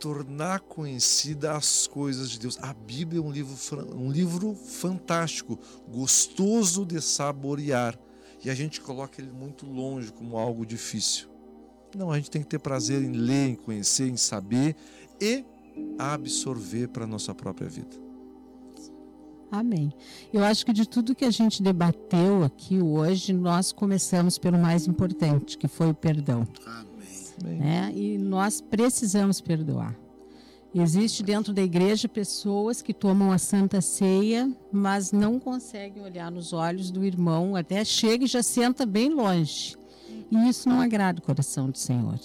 tornar conhecida as coisas de Deus. A Bíblia é um livro, um livro fantástico, gostoso de saborear. E a gente coloca ele muito longe como algo difícil. Não, a gente tem que ter prazer em ler, em conhecer, em saber e absorver para a nossa própria vida. Amém. Eu acho que de tudo que a gente debateu aqui hoje, nós começamos pelo mais importante, que foi o perdão. Amém. Né? E nós precisamos perdoar. Existe dentro da igreja pessoas que tomam a Santa Ceia, mas não conseguem olhar nos olhos do irmão, até chega e já senta bem longe. E isso não agrada o coração do Senhor.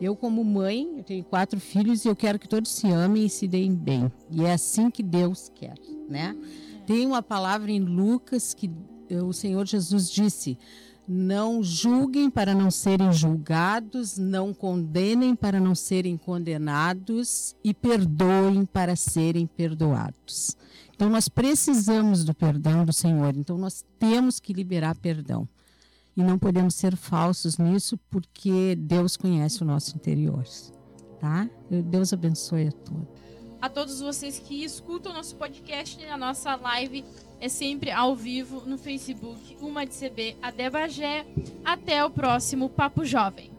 Eu, como mãe, eu tenho quatro filhos e eu quero que todos se amem e se deem bem. E é assim que Deus quer, né? Tem uma palavra em Lucas que o Senhor Jesus disse: não julguem para não serem julgados, não condenem para não serem condenados e perdoem para serem perdoados. Então nós precisamos do perdão do Senhor, então nós temos que liberar perdão. E não podemos ser falsos nisso, porque Deus conhece o nosso interior. Tá? Deus abençoe a todos. A todos vocês que escutam nosso podcast e a nossa live é sempre ao vivo no Facebook, uma de CB, a Debagé. Até o próximo Papo Jovem.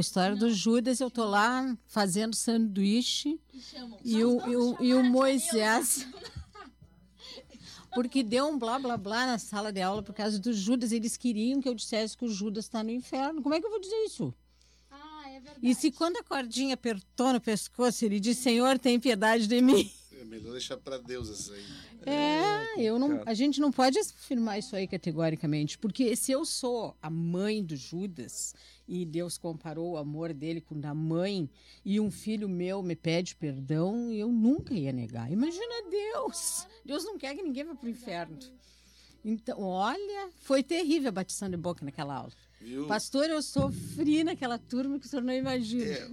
História do Judas, eu tô lá fazendo sanduíche e o, e o, e o Moisés. Porque deu um blá blá blá na sala de aula por causa do Judas. Eles queriam que eu dissesse que o Judas está no inferno. Como é que eu vou dizer isso? Ah, é verdade. E se quando a cordinha apertou no pescoço, ele disse: Senhor, tem piedade de mim. É melhor deixar para Deus essa aí. É, eu não, a gente não pode afirmar isso aí categoricamente, porque se eu sou a mãe do Judas e Deus comparou o amor dele com o da mãe e um filho meu me pede perdão, eu nunca ia negar. Imagina Deus. Deus não quer que ninguém vá para o inferno. Então, olha, foi terrível a batição de boca naquela aula. Viu? Pastor, eu sofri naquela turma que o senhor não imagina. É,